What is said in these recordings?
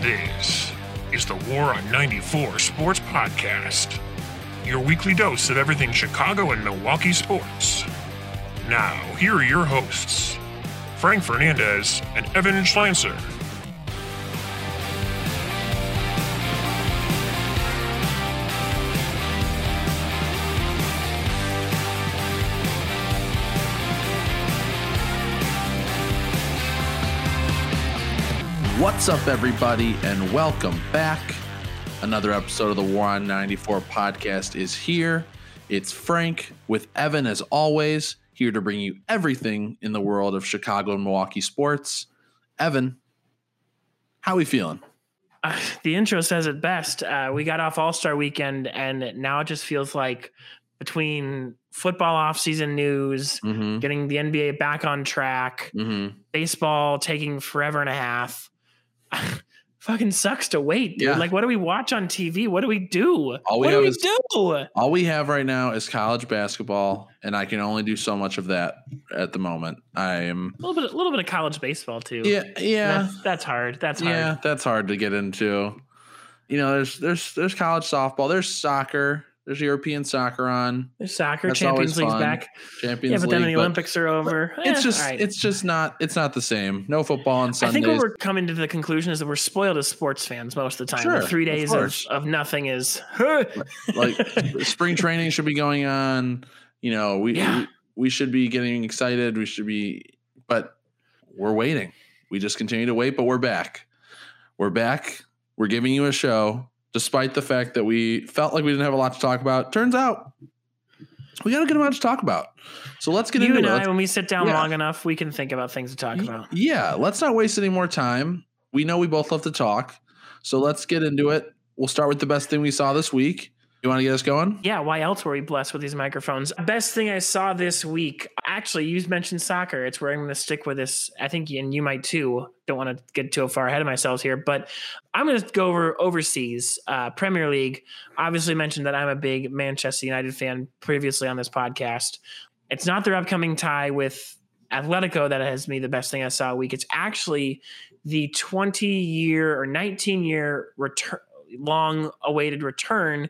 This is the War on 94 Sports Podcast, your weekly dose of everything Chicago and Milwaukee sports. Now, here are your hosts, Frank Fernandez and Evan Schlancer. What's up, everybody, and welcome back. Another episode of the War on 94 podcast is here. It's Frank with Evan, as always, here to bring you everything in the world of Chicago and Milwaukee sports. Evan, how we feeling? Uh, the intro says it best. Uh, we got off All Star Weekend, and now it just feels like between football offseason news, Mm-hmm. getting the NBA back on track, Mm-hmm. baseball taking forever and a half. Fucking sucks to wait, dude. Yeah. Like, what do we watch on TV? What do we do? All we what do have we is- do? All we have right now is college basketball, and I can only do so much of that at the moment. I am, A little bit, a little bit of college baseball too. yeah, yeah, that's, that's hard. That's hard. yeah. That's hard to get into. You know, there's there's there's college softball, there's soccer, there's European soccer on. There's soccer. That's Champions League's fun. back. Champions Yeah, but then League, the Olympics are over. It's Eh, just all right. it's just not it's not the same. No football on I Sundays. think what we're coming to the conclusion is that we're spoiled as sports fans most of the time. Sure, The three of days of, course. of, nothing is like spring training should be going on. You know, we, Yeah. we we should be getting excited. We should be, but we're waiting. We just continue to wait, but we're back. We're back. We're giving you a show, despite the fact that we felt like we didn't have a lot to talk about. Turns out we got a good amount to talk about. So let's get you into it. You and. I, Let's- when we sit down yeah. long enough, we can think about things to talk about. Yeah, let's not waste any more time. We know we both love to talk. So let's get into it. We'll start with the best thing we saw this week. You want to get us going? Yeah, why else were we blessed with these microphones? Best thing I saw this week, actually, you mentioned soccer. It's where I'm going to stick with this. I think, and you might too. Don't want to get too far ahead of myself here, but I'm going to go over overseas. Uh, Premier League. Obviously, mentioned that I'm a big Manchester United fan previously on this podcast. It's not their upcoming tie with Atletico that has me the best thing I saw a week. It's actually the 20 year or 19 year return, long awaited return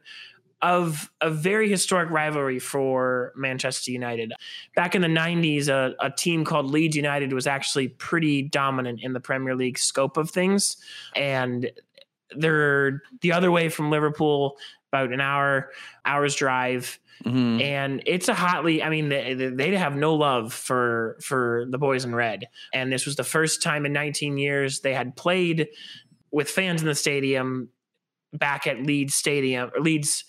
of a very historic rivalry for Manchester United. Back in the 90s, a, a team called Leeds United was actually pretty dominant in the Premier League scope of things. And they're the other way from Liverpool, about an hour, hour's drive Mhm. and it's a hotly i mean they, they have no love for for the boys in red and this was the first time in 19 years they had played with fans in the stadium back at leeds stadium or leeds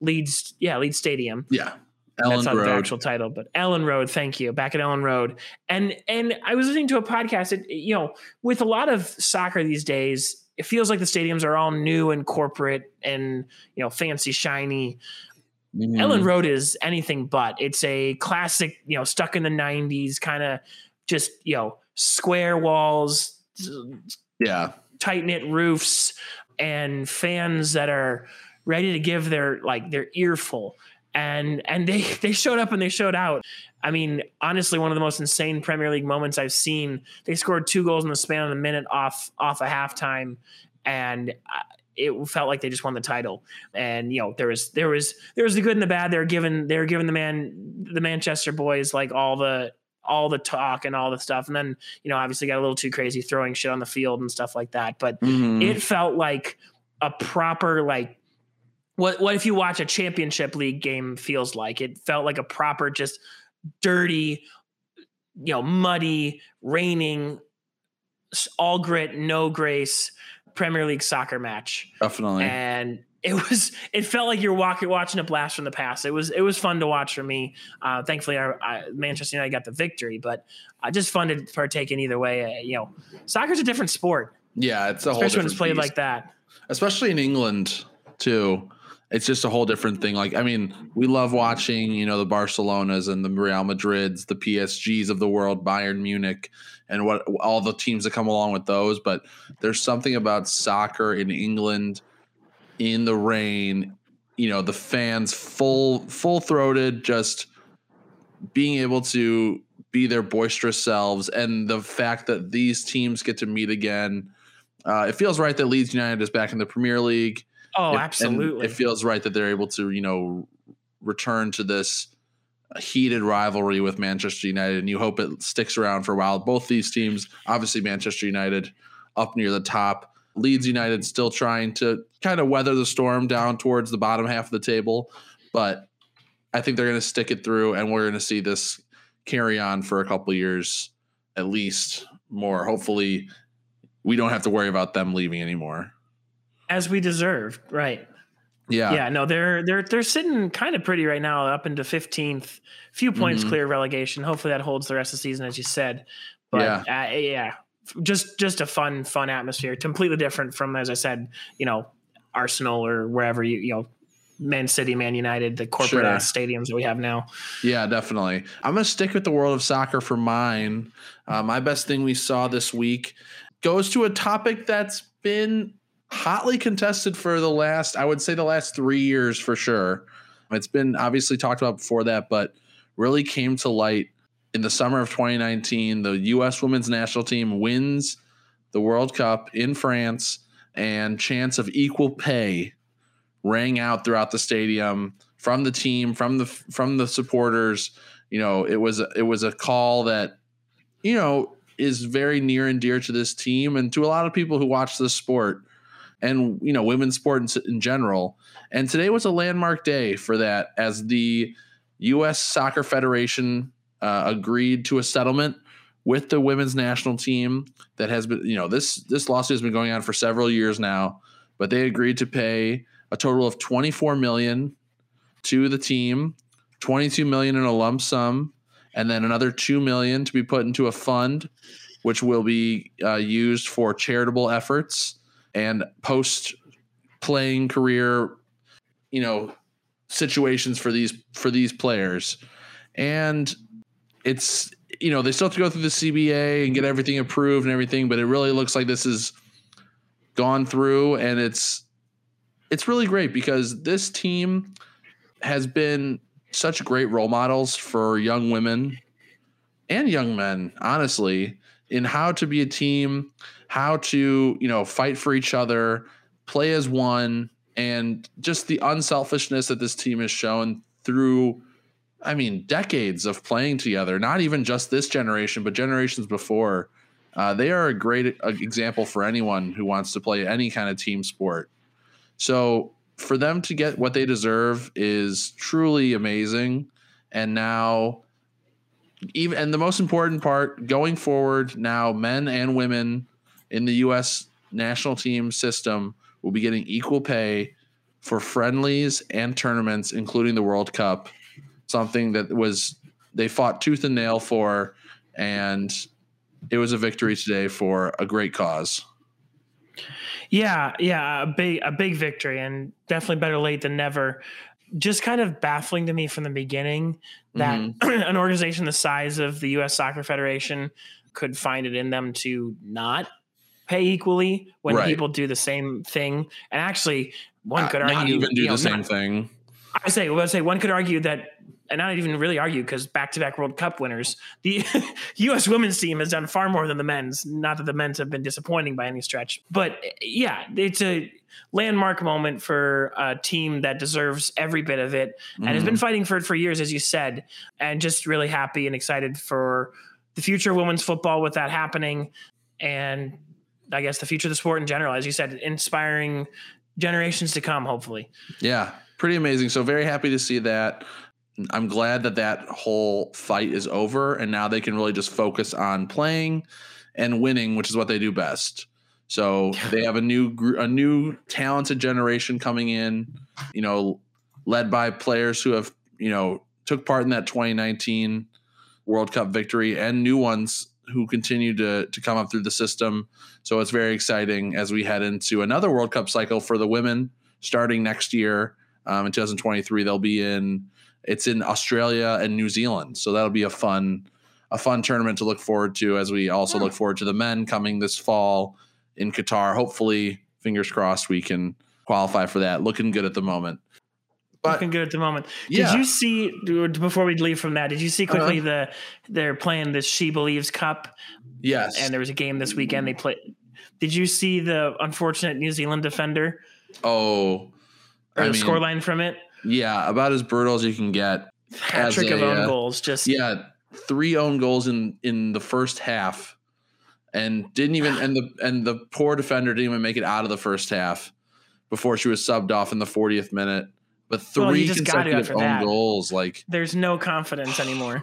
leeds yeah leeds stadium Yeah. that's Elland not the actual title, but Elland Road. Thank you. Back at Elland Road, and and I was listening to a podcast. It, you know, with a lot of soccer these days, it feels like the stadiums are all new and corporate and you know fancy, shiny. Mhm. Elland Road is anything but. It's a classic, you know, stuck in the '90s kind of just you know square walls, Yeah. tight knit roofs and fans that are ready to give their like their earful. And and they they showed up and they showed out. I mean honestly one of the most insane premier league moments i've seen. They scored two goals in the span of a minute off off a halftime. And uh, it felt like they just won the title. And you know there was there was there was the good and the bad. They're giving they're giving the man the manchester boys like all the all the talk and all the stuff. And then you know obviously got a little too crazy throwing shit on the field and stuff like that. But Mhm. it felt like a proper like what what if you watch a championship league game feels like? It felt like a proper just dirty you know muddy raining all grit no grace premier league soccer match. Definitely. and it was it felt like you're walking watching a blast from the past. It was it was fun to watch for me. Uh thankfully our, I, manchester united got the victory but uh, just fun to partake in either way. Uh, you know soccer's a different sport. Yeah, it's a whole especially when it's played beast. like that. Especially in England too. It's just a whole different thing. Like, I mean, we love watching, you know, the Barcelonas and the Real Madrids, the PSGs of the world, Bayern Munich, and what all the teams that come along with those. But there's something about soccer in England in the rain, you know, the fans full full throated, just being able to be their boisterous selves, and the fact that these teams get to meet again. Uh, it feels right that Leeds United is back in the Premier League. Oh, It- absolutely. It feels right that they're able to, you know, return to this heated rivalry with Manchester United, and you hope it sticks around for a while. Both these teams, obviously Manchester United up near the top, Leeds United still trying to kind of weather the storm down towards the bottom half of the table, but I think they're going to stick it through, and we're going to see this carry on for a couple years at least more. Hopefully, we don't have to worry about them leaving anymore. As we deserve, right? Yeah, Yeah, no, they're they're they're sitting kind of pretty right now, up into fifteenth, few points Mhm. clear of relegation. Hopefully that holds the rest of the season, as you said. But Yeah. yeah, uh, yeah, just just a fun fun atmosphere, completely different from as I said, you know, Arsenal or wherever you you know, Man City, Man United, the corporate Sure. ass stadiums that we have now. Yeah, definitely. I'm going to stick with the world of soccer for mine. Uh, my best thing we saw this week goes to a topic that's been hotly contested for the last, I would say, the last three years for sure. It's been obviously talked about before that, but really came to light in the summer of 2019. The U.S. women's national team wins the World Cup in France, and chance of equal pay rang out throughout the stadium from the team, from the from the supporters. You know, it was it was a call that you know is very near and dear to this team and to a lot of people who watch this sport and you know women's sport in, in general. And today was a landmark day for that as the U.S. Soccer Federation uh, agreed to a settlement with the women's national team that has been you know this this lawsuit has been going on for several years now, but they agreed to pay a total of 24 million to the team, 22 million in a lump sum, and then another 2 million to be put into a fund which will be uh, used for charitable efforts and post playing career you know situations for these for these players. And it's you know they still have to go through the CBA and get everything approved and everything but it really looks like this is gone through and it's it's really great because this team has been such great role models for young women and young men, honestly, in how to be a team, how to, you know, fight for each other, play as one, and just the unselfishness that this team has shown through, I mean, decades of playing together, not even just this generation, but generations before. Uh, they are a great uh, example for anyone who wants to play any kind of team sport. So for them to get what they deserve is truly amazing. And now, even and the most important part going forward, now men and women in the U.S. national team system will be getting equal pay for friendlies and tournaments, including the World Cup. Something that was they fought tooth and nail for, and it was a victory today for a great cause. Yeah, yeah, a big a big victory and definitely better late than never. Just kind of baffling to me from the beginning that an organization the size of the US Soccer Federation could find it in them to not pay equally when Right. people do the same thing. And actually, one could Uh, argue not even do you know, the same not- thing. I say, well, I say one could argue that, and not even really argue because back-to-back World Cup winners, the U.S. women's team has done far more than the men's. Not that the men's have been disappointing by any stretch, but yeah, it's a landmark moment for a team that deserves every bit of it and has been mm-hmm. fighting for it for years, as you said, and just really happy and excited for the future of women's football with that happening, and I guess the future of the sport in general, as you said, inspiring generations to come, hopefully. Yeah, pretty amazing. So very happy to see that. I'm glad that that whole fight is over, and now they can really just focus on playing and winning, which is what they do best. So they have a new a new talented generation coming in, you know, led by players who have you know took part in that 2019 World Cup victory, and new ones who continue to to come up through the system. So it's very exciting as we head into another World Cup cycle for the women starting next year um, in 2023. They'll be in it's in Australia and New Zealand, so that'll be a fun a fun tournament to look forward to. As we also look forward to the men coming this fall in Qatar. Hopefully, fingers crossed, we can qualify for that. Looking good at the moment. But Looking good at the moment. Yeah. Did you see before we leave from that? Did you see Uh-huh. quickly the they're playing the She Believes Cup, yes, and there was a game this weekend. They played. Did you see the unfortunate New Zealand defender oh, or I the mean, scoreline from it? yeah, about as brutal as you can get. Hat as trick of own uh, goals. Just Yeah, three own goals in in the first half, and didn't even and the and the poor defender didn't even make it out of the first half before she was subbed off in the 40th minute. But three you just got to consecutive own that. goals, like there's no confidence anymore.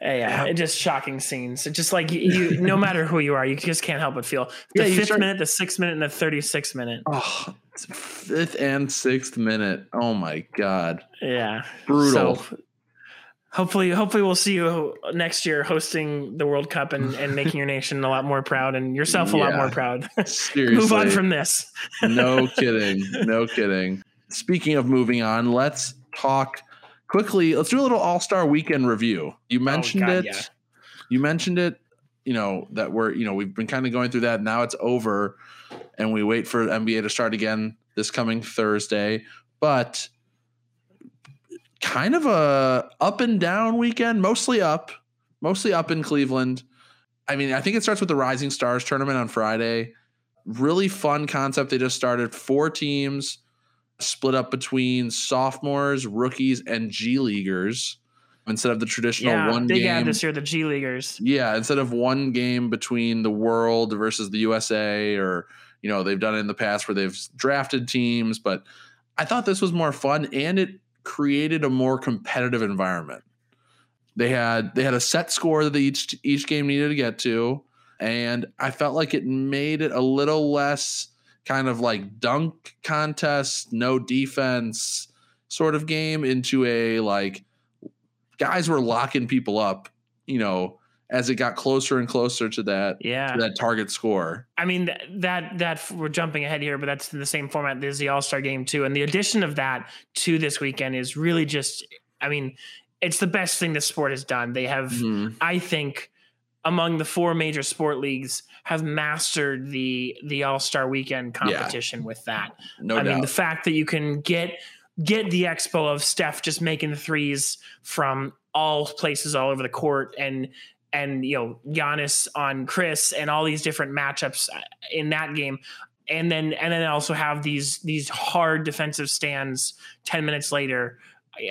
Yeah, it just shocking scenes. It just like you, you, no matter who you are, you just can't help but feel the Yeah, fifth start- minute, the sixth minute, and the thirty-sixth minute. oh, fifth and sixth minute. Oh my god, Yeah, brutal. So, hopefully, hopefully, we'll see you next year hosting the World Cup and, and making your nation a lot more proud and yourself a lot more proud. Seriously, Move on from this. no kidding. No kidding. Speaking of moving on, let's talk quickly. Let's do a little All Star Weekend review. You oh, mentioned Oh, God, it. yeah. You mentioned it. You know that we're you know we've been kind of going through that. Now it's over, and we wait for NBA to start again this coming Thursday. But kind of a up and down weekend, mostly up, mostly up in Cleveland. I mean, I think it starts with the Rising Stars tournament on Friday. Really fun concept. They just started four teams split up between sophomores, rookies, and G leaguers instead of the traditional Yeah, one big game. ad this year. The G Leaguers. Yeah, instead of one game between the world versus the USA, or you know they've done it in the past where they've drafted teams, but I thought this was more fun and it created a more competitive environment. They had they had a set score that each each game needed to get to, and I felt like it made it a little less kind of like dunk contest, no defense sort of game into a like guys were locking people up, you know, as it got closer and closer to that Yeah, to that target score. I mean that that we're jumping ahead here, but that's in the same format as the All Star Game too. And the addition of that to this weekend is really just, I mean, it's the best thing the sport has done. They have, Mhm. I think, among the four major sport leagues, have mastered the the All Star Weekend competition with that. No I doubt. mean, the fact that you can get get the expo of Steph just making the threes from all places all over the court and and you know Giannis on Chris and all these different matchups uh, in that game. And then and then also have these these hard defensive stands 10 minutes later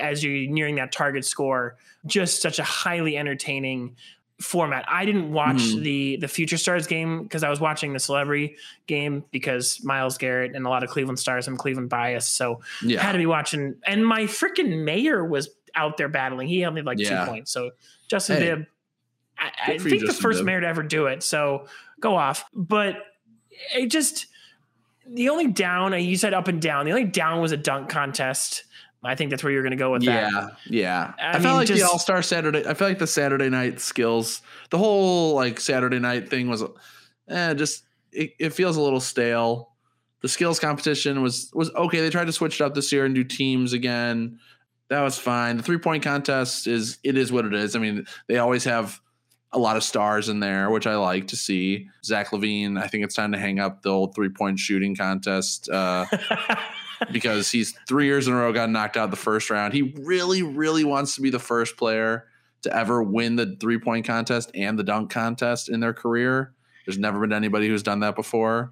as you're nearing that target score. Just such a highly entertaining format. I didn't watch Mhm. the the future stars game because i was watching the celebrity game because myles garrett and a lot of cleveland stars i'm cleveland biased so yeah. had to be watching. And my freaking mayor was out there battling. He only had like Yeah. two points so justin Hey, bibb i, I think the first mayor to ever do it so go off but it just the only down you said up and down the only down was a dunk contest i think that's where you're going to go with that yeah, yeah. I, I felt mean, like the All Star Saturday. I feel like the Saturday night skills, the whole like Saturday night thing was, eh, just it, it feels a little stale. The skills competition was was okay. They tried to switch it up this year and do teams again. That was fine. The three point contest is it is what it is. I mean, they always have a lot of stars in there, which I like to see. Zach LaVine, I think it's time to hang up the old three point shooting contest. Uh, because he's three years in a row got knocked out the first round. He really, really wants to be the first player to ever win the three point contest and the dunk contest in their career. There's never been anybody who's done that before.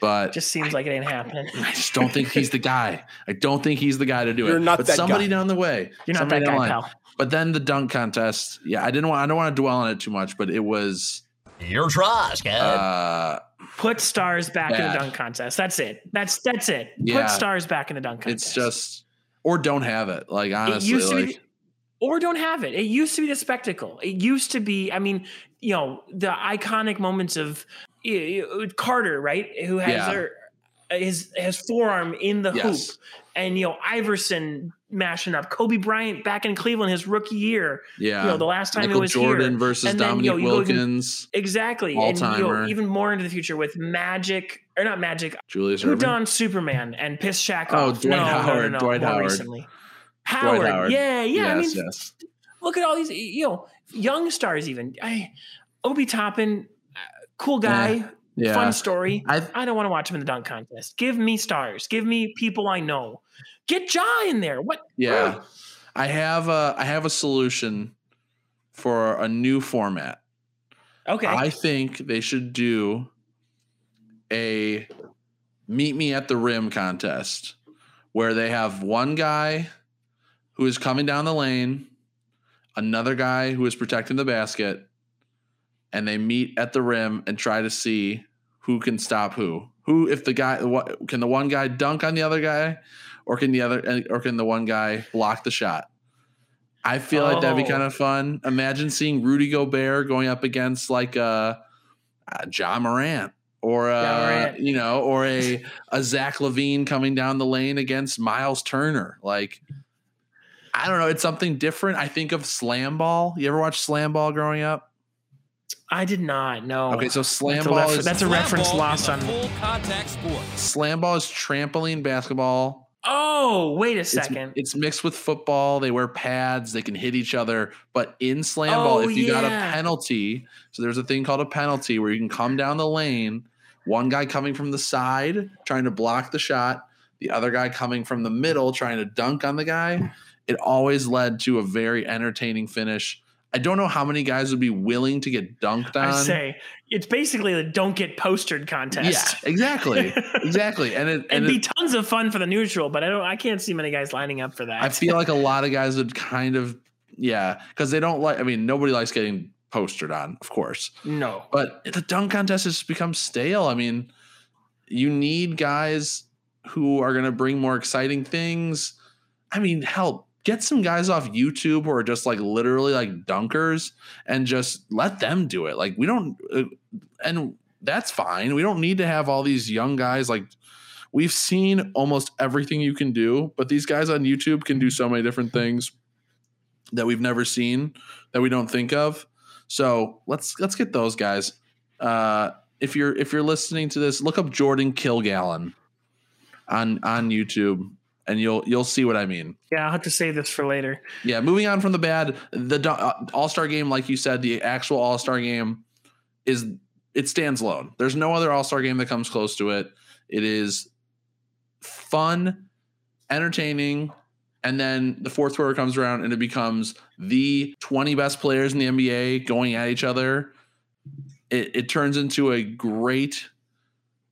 But just seems like it ain't happening I just don't think he's the guy. I don't think he's the guy to do You're it. not but that somebody guy. down the way. you're not somebody that guy line. pal But then the dunk contest. Yeah, I didn't want. I don't want to dwell on it too much. But it was. You're trash, kid. Uh, put stars back in the dunk contest that's it that's that's it Yeah. put stars back in the dunk contest it's just or don't have it. Like it honestly, used to like be, or don't have it. It used to be the spectacle. It used to be. I mean, you know, the iconic moments of y- y- Carter, right, who has Yeah. her, his his forearm in the Yes. hoop, and you know Iverson mashing up Kobe Bryant back in Cleveland his rookie year. yeah. You know, the last time Michael it was Jordan here. versus And then, you Dominique know, go even- Wilkins, Exactly, and you know, even more into the future with Magic or not Magic, Julius who done Superman and piss Shaq Oh, off? Dwight no, Howard, No, no, Dwight Howard. Recently. Howard, Howard. yeah, yeah. I mean, yes, yes. look at all these, you know, young stars. Even I, Obi Toppin, cool eh. guy. Yeah. Fun story. I- I, don't want to watch him in the dunk contest. Give me stars. Give me people I know. Get Ja in there. What? Yeah. I have a I have a solution for a new format. Okay. I think they should do a meet me at the rim contest where they have one guy who is coming down the lane, another guy who is protecting the basket, and they meet at the rim and try to see who can stop who. Who if the guy what can the one guy dunk on the other guy or can the other or can the one guy block the shot? I feel like that'd be Oh. kind of fun. Imagine seeing Rudy Gobert going up against like uh, uh John Morant or uh, Morant. you know, or a a Zach LaVine coming down the lane against Miles Turner. Like, I don't know, it's something different. I think of Slam Ball. You ever watch Slam Ball growing up? I did not know. Okay, so Slam that's a, Ball refer- is that's a reference ball lost on. full contact sport. Slam Ball is trampoline basketball. Oh, wait a second. it's mixed with football. They wear pads. They can hit each other. But in slam Oh, ball, if you got a penalty, so there's a thing called a penalty where you can come down the lane, one guy coming from the side trying to block the shot, the other guy coming from the middle trying to dunk on the guy. It always led to a very entertaining finish. I don't know how many guys would be willing to get dunked on. I say it's basically the don't get postered contest. yeah, exactly, exactly. And it and It'd be it, tons of fun for the neutral, but I don't. I can't see many guys lining up for that. I feel like a lot of guys would kind of, yeah, because they don't like. I mean, nobody likes getting postered on, of course. no. But the dunk contest has become stale. I mean, you need guys who are going to bring more exciting things. I mean, hell, get some guys off YouTube who are just like literally like dunkers and just let them do it. Like, we don't, uh, and that's fine. We don't need to have all these young guys. Like, we've seen almost everything you can do, but these guys on YouTube can do so many different things that we've never seen that we don't think of. So let's let's get those guys. Uh, if you're if you're listening to this, look up Jordan Kilganon on on YouTube, and you'll you'll see what I mean. Yeah, I'll have to save this for later. Yeah, moving on from the bad, the uh, All Star game, like you said, the actual All Star game is it stands alone. There's no other All Star game that comes close to it. It is fun, entertaining, and then the fourth quarter comes around and it becomes the 20 best players in the NBA going at each other. It, it turns into a great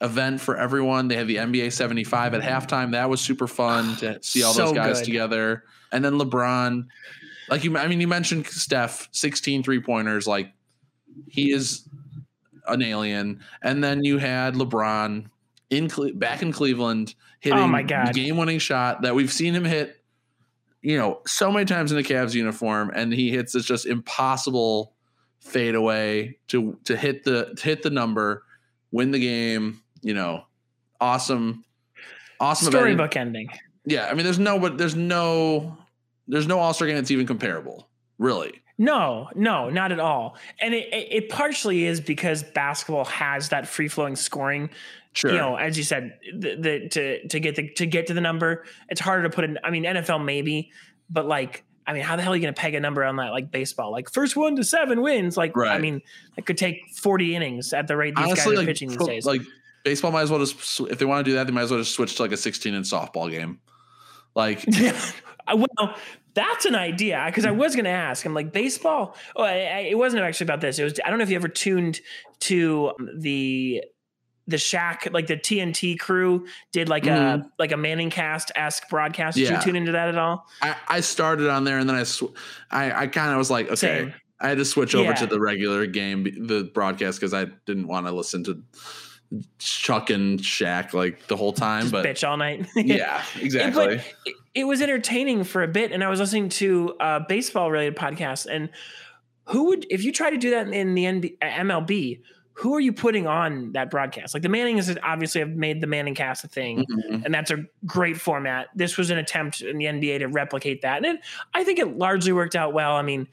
event for everyone. They had the NBA 75 at halftime. That was super fun to see all those guys good. together. And then LeBron, like you, I mean, you mentioned Steph, 16 three pointers. Like he is an alien. And then you had LeBron in Cle- back in Cleveland hitting Oh my God. game winning shot that we've seen him hit, you know, so many times in the Cavs uniform, and he hits this just impossible fadeaway to to hit the to hit the number, win the game. You know, awesome, awesome. Storybook ending. Yeah, I mean, there's no, but there's no, there's no All Star game that's even comparable, really. No, no, not at all. And it, it, it partially is because basketball has that free flowing scoring. Sure. You know, as you said, the, the to to get the to get to the number, it's harder to put in. I mean, NFL maybe, but like, I mean, how the hell are you going to peg a number on that? Like baseball, like first one to seven wins. Like, I mean, it could take forty innings at the rate these Honestly, guys are like, pitching these fo- days. like baseball might as well just if they want to do that, they might as well just switch to like a 16 in softball game. Like, Yeah. Well, that's an idea because I was going to ask. I'm like baseball. Oh, I, I, it wasn't actually about this. It was. I don't know if you ever tuned to the the Shaq, like the TNT crew did like a like a Manning cast esque broadcast. Did Mm-hmm. Yeah. you tune into that at all? I, I started on there and then I, sw- I, I kind of was like, okay, Same. I had to switch over Yeah. to the regular game, the broadcast, because I didn't want to listen to Chuck and Shaq like the whole time. Just but bitch all night. yeah, exactly. But it, it was entertaining for a bit, and I was listening to a baseball related podcast. And who would, if you try to do that in the NB, uh, MLB, who are you putting on that broadcast? Like the Mannings obviously have made the Manning cast a thing, Mhm. and that's a great format. This was an attempt in the NBA to replicate that, and it, I think it largely worked out well. I mean,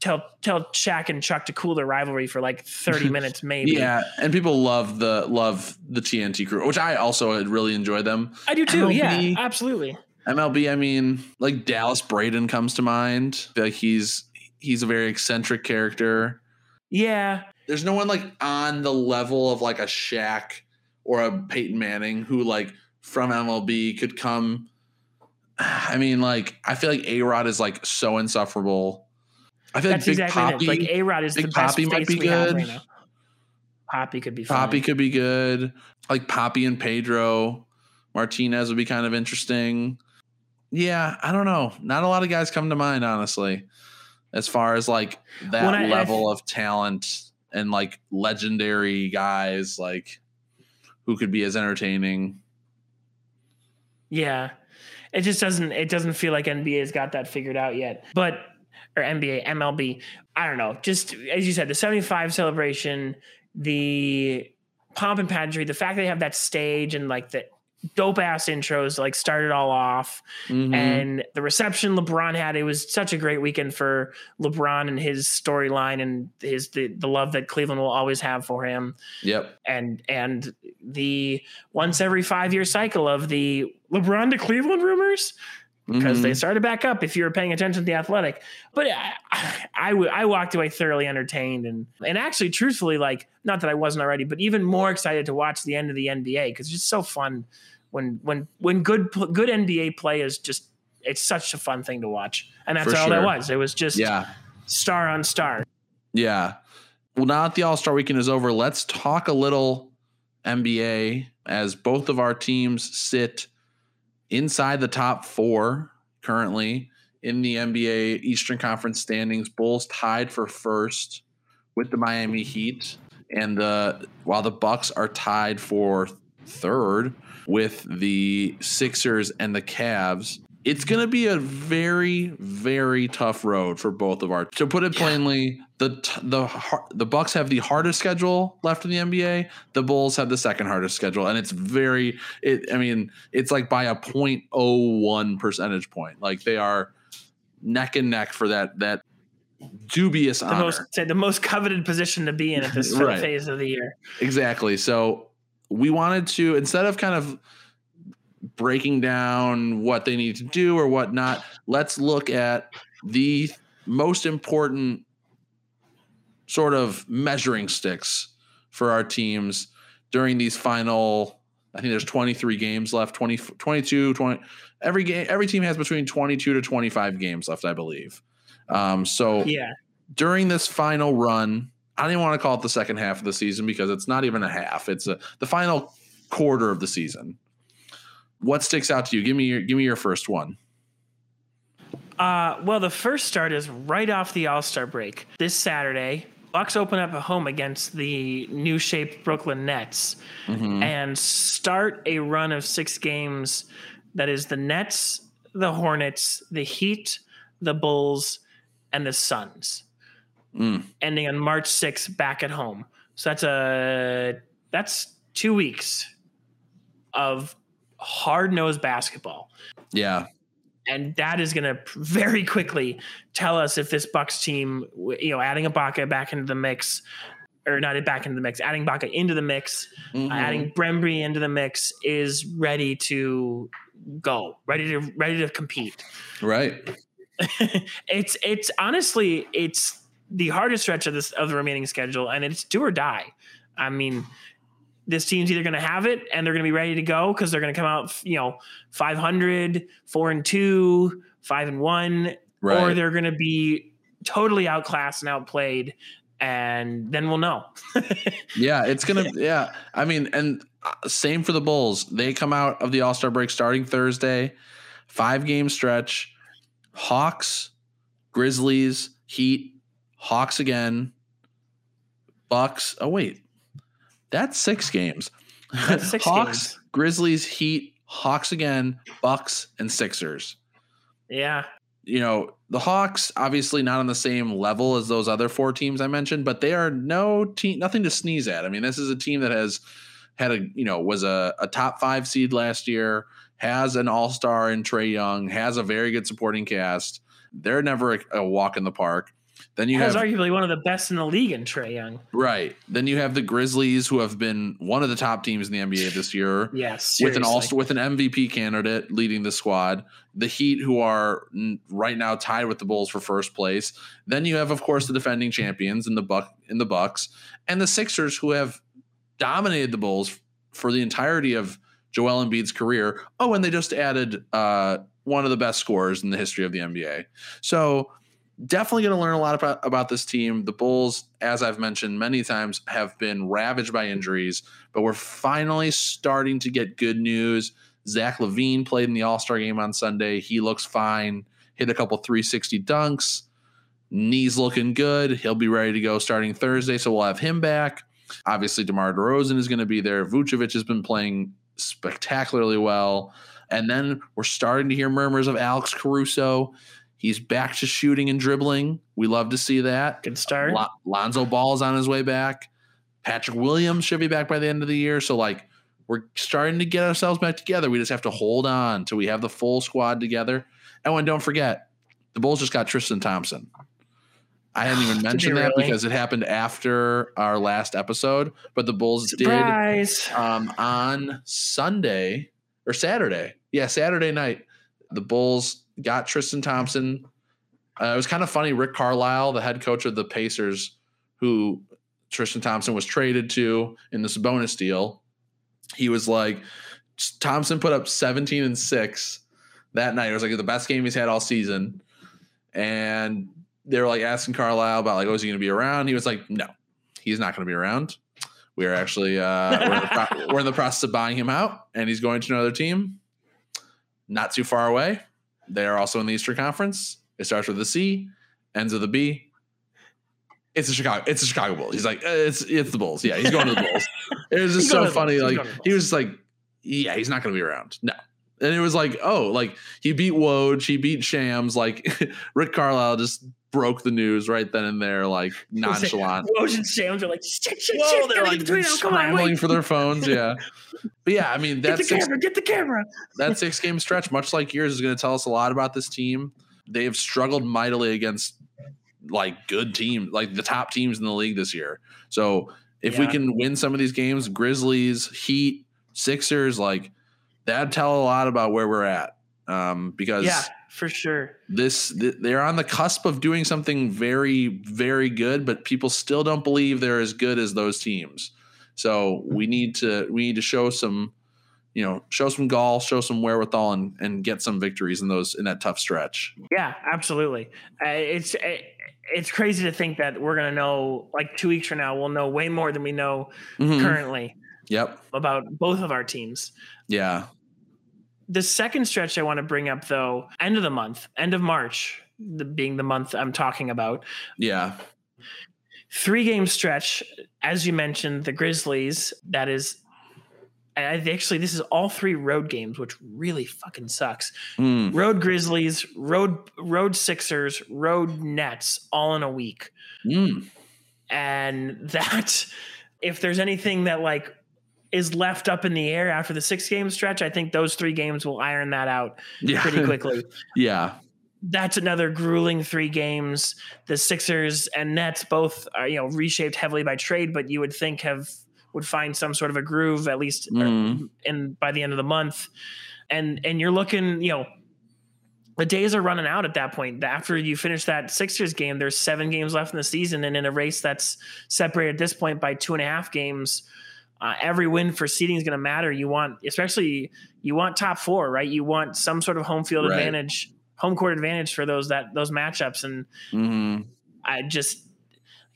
tell tell Shaq and Chuck to cool their rivalry for like thirty minutes, maybe. Yeah, and people love the love the TNT crew, which I also really enjoy them. I do too. MLB Yeah, absolutely. MLB, I mean, like Dallas Braden comes to mind. Like he's he's a very eccentric character. Yeah, there's no one like on the level of like a Shaq or a Peyton Manning who like from MLB could come. I mean, like I feel like A Rod is like so insufferable. I feel That's like Big exactly Papi, it. Like A Rod is Big the best Papi might be good. right. Papi could be fine. Papi could be good. Like Papi and Pedro Martinez would be kind of interesting. Yeah, I don't know. Not a lot of guys come to mind, honestly, as far as like that I- I level of talent and like legendary guys, like who could be as entertaining. Yeah. It just doesn't it doesn't feel like NBA's got that figured out yet. But or NBA, MLB, I don't know. Just as you said, the 75 celebration, the pomp and pageantry, the fact they have that stage and like the dope ass intros like started all off Mhm. and the reception LeBron had it was such a great weekend for LeBron and his storyline and his the, the love that Cleveland will always have for him yep. and and the once every five year cycle of the LeBron to Cleveland rumors because Mhm. they started back up if you were paying attention to the athletic but I, I, w- I walked away thoroughly entertained and and actually truthfully like not that I wasn't already but even more excited to watch the end of the NBA because it's just so fun when when when good good NBA play is just it's such a fun thing to watch and that's For all that was it was just yeah. star on star Yeah. Well, now that the All Star weekend is over, let's talk a little NBA as both of our teams sit inside the top four currently in the NBA Eastern Conference standings. Bulls tied for first with the Miami Heat, and the while the Bucks are tied for third with the Sixers and the Cavs. It's going to be a very, very tough road for both of our. To put it plainly, the t- the the Bucks have the hardest schedule left in the NBA. The Bulls have the second hardest schedule, and it's very. It. I mean, it's like by a 0.01 percentage point. Like they are neck and neck for that that dubious the honor. most say the most coveted position to be in at this Right. phase of the year Exactly. So we wanted to instead of kind of breaking down what they need to do or whatnot, let's look at the most important sort of measuring sticks for our teams during these final I think there's 23 games left, 20 22 20 every game every team has between 22 to 25 games left, I believe. Um so yeah during this final run, I don't even want to call it the second half of the season because it's not even a half. It's a, the final quarter of the season. What sticks out to you? Give me your give me your first one. Uh, well, the first start is right off the All Star break this Saturday. Bucks open up at home against the new shaped Brooklyn Nets and start a run of six games. That is the Nets, the Hornets, the Heat, the Bulls, and the Suns. Mm. Ending on March 6th back at home. So that's a that's two weeks of hard nosed basketball Yeah, and that is going to very quickly tell us if this Bucks team, you know, adding Ibaka back into the mix, or not it back into the mix, adding Ibaka into the mix, uh, adding Brembry into the mix, is ready to go, ready to ready to compete. right. it's it's honestly it's the hardest stretch of this of the remaining schedule, and it's do or die. I mean, this team's either going to have it and they're going to be ready to go because they're going to come out, you know, 500, four and two, five and one, or they're going to be totally outclassed and outplayed, and then we'll know. Yeah, it's gonna. Yeah, I mean, and uh, same for the Bulls. They come out of the All Star break starting Thursday, five game stretch. Hawks, Grizzlies, Heat, Hawks again, Bucks. Oh wait, that's six games. That's six Hawks, games. Grizzlies, Heat, Hawks again, Bucks, and Sixers. yeah, You know, the Hawks obviously not on the same level as those other four teams I mentioned, but they are no team, nothing to sneeze at. I mean, this is a team that has had a, you know, was a, a top five seed last year, has an all star in Trae Young, has a very good supporting cast. They're never a, a walk in the park. Then you has have arguably one of the best in the league in Trae Young. right. Then you have the Grizzlies, who have been one of the top teams in the NBA this year. Yes, with an also with an MVP candidate leading the squad. The Heat, who are right now tied with the Bulls for first place. Then you have, of course, the defending champions in the buck in the Bucks, and the Sixers, who have dominated the Bulls for the entirety of Joel Embiid's career. Oh, and they just added uh, one of the best scorers in the history of the NBA. So definitely going to learn a lot about, about this team. The Bulls, as I've mentioned many times, have been ravaged by injuries, but we're finally starting to get good news. Zach LaVine played in the All Star game on Sunday. He looks fine, hit a couple 360 dunks. Knees looking good. He'll be ready to go starting Thursday, so we'll have him back. Obviously, DeMar DeRozan is going to be there. Vucevic has been playing spectacularly well. And then we're starting to hear murmurs of Alex Caruso. He's back to shooting and dribbling. We love to see that. good start. Lon- Lonzo Ball is on his way back. Patrick Williams should be back by the end of the year. So, like, we're starting to get ourselves back together. We just have to hold on till we have the full squad together. And when don't forget, the Bulls just got Tristan Thompson. I hadn't even mentioned that really? because it happened after our last episode, but the Bulls did um, on Sunday or Saturday. Yeah, Saturday night, the Bulls got Tristan Thompson. Uh, it was kind of funny. Rick Carlisle, the head coach of the Pacers, who Tristan Thompson was traded to in this bonus deal, he was like, Thompson put up 17 and six that night. It was like the best game he's had all season. And they were like asking Carlisle about like, oh, is he going to be around? He was like, no, he's not going to be around. We are actually uh, we're, in pro- we're in the process of buying him out, and he's going to another team, not too far away. They are also in the Eastern Conference. It starts with a C, ends with a B. It's a Chicago. It's a Chicago Bulls. He's like, uh, it's it's the Bulls. Yeah, he's going to the Bulls. It was just so funny. Like going to the he was just like, yeah, he's not going to be around. No. And it was like, oh, like he beat Woj, he beat Shams. Like Rick Carlisle just broke the news right then and there, like nonchalant. And Shams are like, shit, shit, Whoa, shit. they're like get between them. On, scrambling for their phones. Yeah, but yeah, I mean that's Get the six, camera. Get the camera. that six game stretch, much like yours, is going to tell us a lot about this team. They have struggled mightily against like good teams, like the top teams in the league this year. So if we can win some of these games, Grizzlies, Heat, Sixers, like that'd tell a lot about where we're at. Um, because Yeah, for sure. this th- they're on the cusp of doing something very very good but people still don't believe they're as good as those teams so we need to we need to show some you know show some gall show some wherewithal and, and get some victories in those in that tough stretch Yeah, absolutely. Uh, it's uh, it's crazy to think that we're gonna know like two weeks from now we'll know way more than we know Mhm. currently yep about both of our teams. yeah The second stretch I want to bring up though, end of the month, end of March, the, being the month I'm talking about. yeah Three game stretch, as you mentioned, the Grizzlies. That is. I actually, this is all three road games, which really fucking sucks. Mm. Road Grizzlies, road road Sixers, road Nets, all in a week. Mm. and that if there's anything that like is left up in the air after the six game stretch i think those three games will iron that out yeah. pretty quickly. Yeah. That's another grueling three games. The sixers and nets both are you know reshaped heavily by trade but you would think have would find some sort of a groove at least uh, Mm. in by the end of the month. And and you're looking you know the days are running out at that point. After you finish that Sixers game, there's seven games left in the season, and in a race that's separated at this point by two and a half games, uh, every win for seeding is going to matter. You want, especially, you want top four, right? You want some sort of home field Right. advantage, home court advantage for those that those matchups. And Mhm. I just,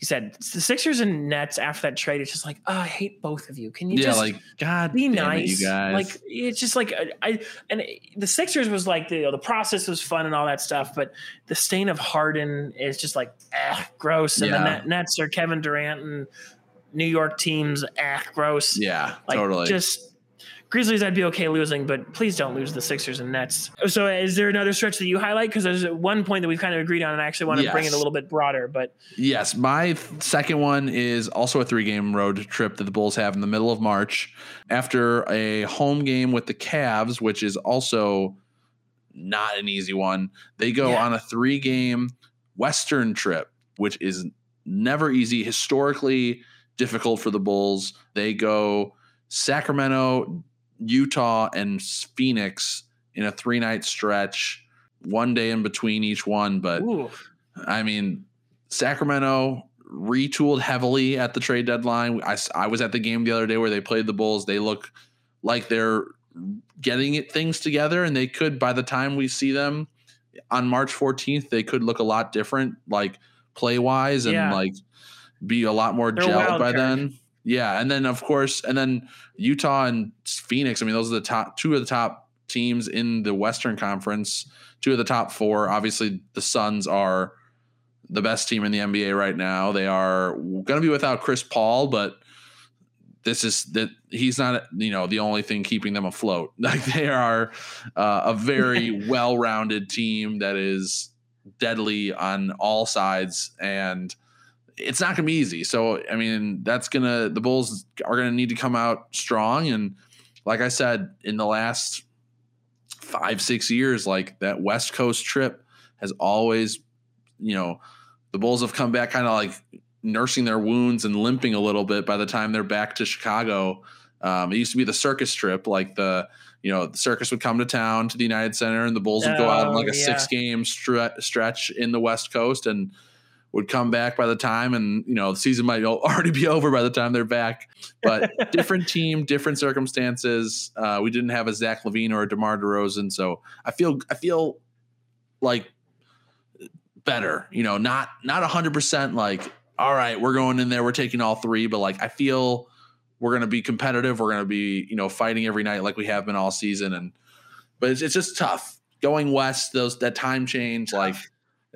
you said the Sixers and Nets after that trade, it's just like, oh, I hate both of you. Can you yeah just like god be damn it, nice. you guys Like it's just like I, and the Sixers was like the you know, the process was fun and all that stuff, but the stain of Harden is just like eh, gross. And the Yeah. Net, Nets are Kevin Durant and New York teams, eh, gross. yeah like totally just. Grizzlies, I'd be okay losing, but please don't lose the Sixers and Nets. So, is there another stretch that you highlight? Because there's one point that we've kind of agreed on, and I actually want to bring it a little bit broader. But Yes, my second one is also a three game road trip that the Bulls have in the middle of March after a home game with the Cavs, which is also not an easy one. They go Yeah. on a three game Western trip which is never easy. Historically difficult for the Bulls. They go Sacramento, Utah, and Phoenix in a three night stretch, one day in between each one. But Ooh. I mean, Sacramento retooled heavily at the trade deadline. I was at the game the other day where they played the Bulls. They look like they're getting it things together, and they could by the time we see them on March 14th, they could look a lot different, like play wise, and Yeah. like be a lot more They're gelled by card. then. Yeah, and then of course, and then Utah and Phoenix. I mean, those are the top two of the top teams in the Western Conference. Two of the top four. Obviously, the Suns are the best team in the NBA right now. They are going to be without Chris Paul, but this is that he's not you know the only thing keeping them afloat. Like they are uh, a very well-rounded team that is deadly on all sides and it's not going to be easy. So I mean, that's going to the Bulls are going to need to come out strong and like I said in the last 5 6 years like that West Coast trip has always you know the Bulls have come back kind of like nursing their wounds and limping a little bit by the time they're back to Chicago. Um, it used to be the circus trip, like the you know the circus would come to town to the United Center, and the Bulls would go out on Oh, like a yeah. six game stre- stretch in the West Coast, and would come back by the time, and you know the season might already be over by the time they're back. But different team, different circumstances. Uh, we didn't have a Zach LaVine or a DeMar DeRozan, so I feel I feel like better. You know, not not hundred percent like all right, we're going in there, we're taking all three, but like I feel we're going to be competitive. We're going to be, you know, fighting every night like we have been all season. And, but it's, it's just tough going west. Those that time change, like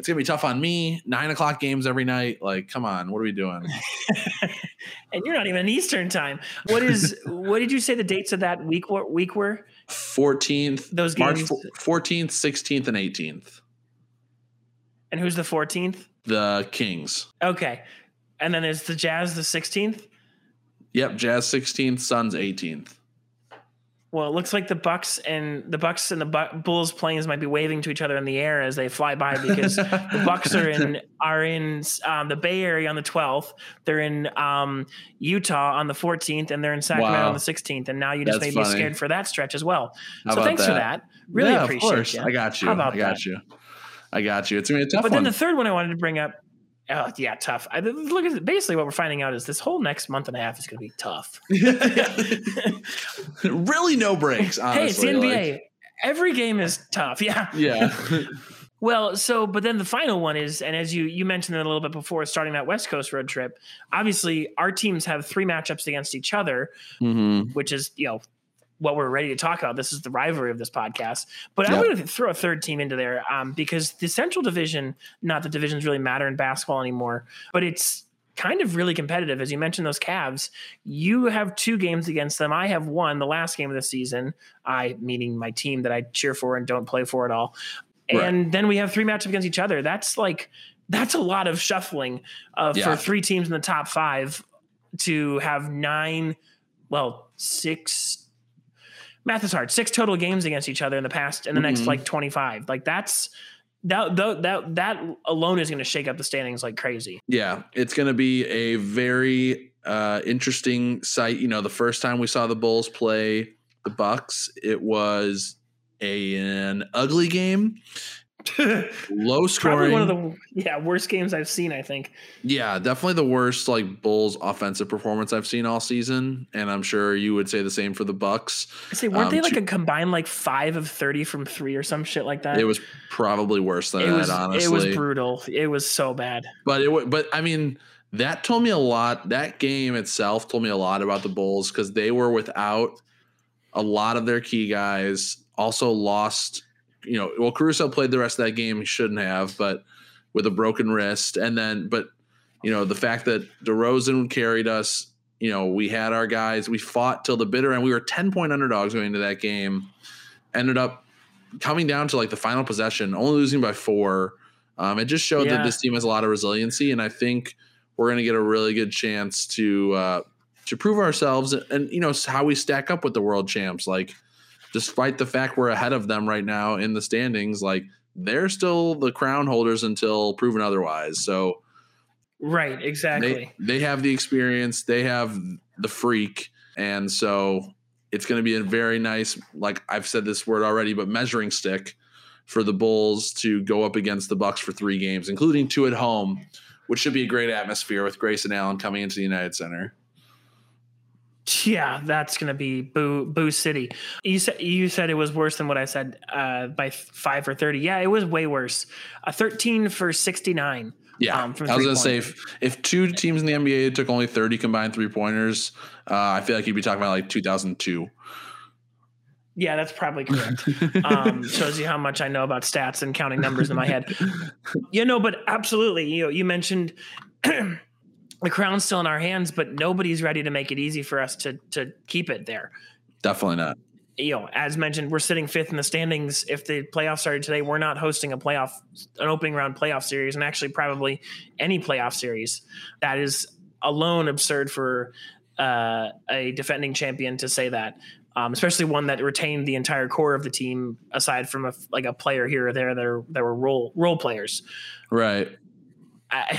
it's gonna be tough on me. Nine o'clock games every night. Like, come on, what are we doing? and you're not even in Eastern time. What is? what did you say the dates of that week were? Week were Fourteenth, those March games? fourteenth, sixteenth, and eighteenth. and who's the 14th? The Kings. Okay, and then there's the Jazz, the 16th. Yep, Jazz sixteenth, Suns eighteenth. Well, it looks like the Bucks and the Bucks and the Bu- Bulls planes might be waving to each other in the air as they fly by because the Bucks are in are in um, the Bay Area on the 12th. They're in um, Utah on the 14th, and they're in Sacramento Wow. on the 16th. And now you just That's made me funny. scared for that stretch as well. How so thanks for that? that. Really Yeah, appreciate of course. I got you. How about I got that? you. I got you. It's gonna be a tough But then the third one I wanted to bring up. Oh yeah, tough. I, look at basically what we're finding out is this whole next month and a half is going to be tough. really, no breaks. hey, it's Honestly, the NBA. like- Every game is tough. Yeah. yeah. Well, so but then the final one is, and as you you mentioned it a little bit before starting that West Coast road trip, obviously our teams have three matchups against each other, hmm which is you know what we're ready to talk about. This is the rivalry of this podcast. But. I'm going to throw a third team into there um, because the Central Division, not that divisions really matter in basketball anymore, but it's kind of really competitive. As you mentioned, those Cavs, you have two games against them. I have one, the last game of the season. I meaning my team that I cheer for and don't play for at all. Right. And then we have three matchups against each other. That's like that's a lot of shuffling uh, Yeah. for three teams in the top five to have nine, well, six. Math is hard. Six total games against each other in the past in the next Mhm. like twenty five. Like that's that that that, that alone is going to shake up the standings like crazy. Yeah, it's going to be a very uh, interesting sight. You know, the first time we saw the Bulls play the Bucks, it was a, an ugly game, low scoring. Probably one of the yeah worst games I've seen. I think. yeah, definitely the worst like Bulls offensive performance I've seen all season, and I'm sure you would say the same for the Bucks. I say, weren't Um, they like two- a combined like five of thirty from three or some shit like that? It was probably worse than It that, was honestly. it was brutal. It was so bad. but it but I mean that told me a lot. That game itself told me a lot about the Bulls because they were without a lot of their key guys. Also lost, you know. Well, Caruso played the rest of that game. He shouldn't have, but with a broken wrist. And then, but you know, the fact that DeRozan carried us. You know, we had our guys. We fought till the bitter end. We were ten point underdogs going into that game. Ended up coming down to like the final possession, only losing by four. Um, it just showed that this team has a lot of resiliency, and I think we're going to get a really good chance to uh, to prove ourselves and you know how we stack up with the world champs. Like, despite the fact we're ahead of them right now in the standings, like they're still the crown holders until proven otherwise. So Right, exactly. They they have the experience, they have the freak, and so it's going to be a very nice, like I've said this word already, but measuring stick for the Bulls to go up against the Bucks for three games, including two at home, which should be a great atmosphere with Grayson Allen coming into the United Center. Yeah, that's gonna be boo boo city. You said you said it was worse than what I said uh, by five for thirty. Yeah, it was way worse. A thirteen for sixty nine. Yeah, um, from I was gonna say if, if two teams in the NBA took only thirty combined three pointers, uh, I feel like you'd be talking about like two thousand two. Yeah, that's probably correct. um, shows you how much I know about stats and counting numbers in my head. You know, but absolutely. You know, you mentioned the crown's still in our hands, but nobody's ready to make it easy for us to to keep it there. Definitely not. You know, as mentioned, we're sitting fifth in the standings. If the playoffs started today, we're not hosting a playoff, an opening round playoff series, and actually probably any playoff series. That is alone absurd for uh, a defending champion to say that um, especially one that retained the entire core of the team, aside from a, like a player here or there that are that were role role players. Right. I,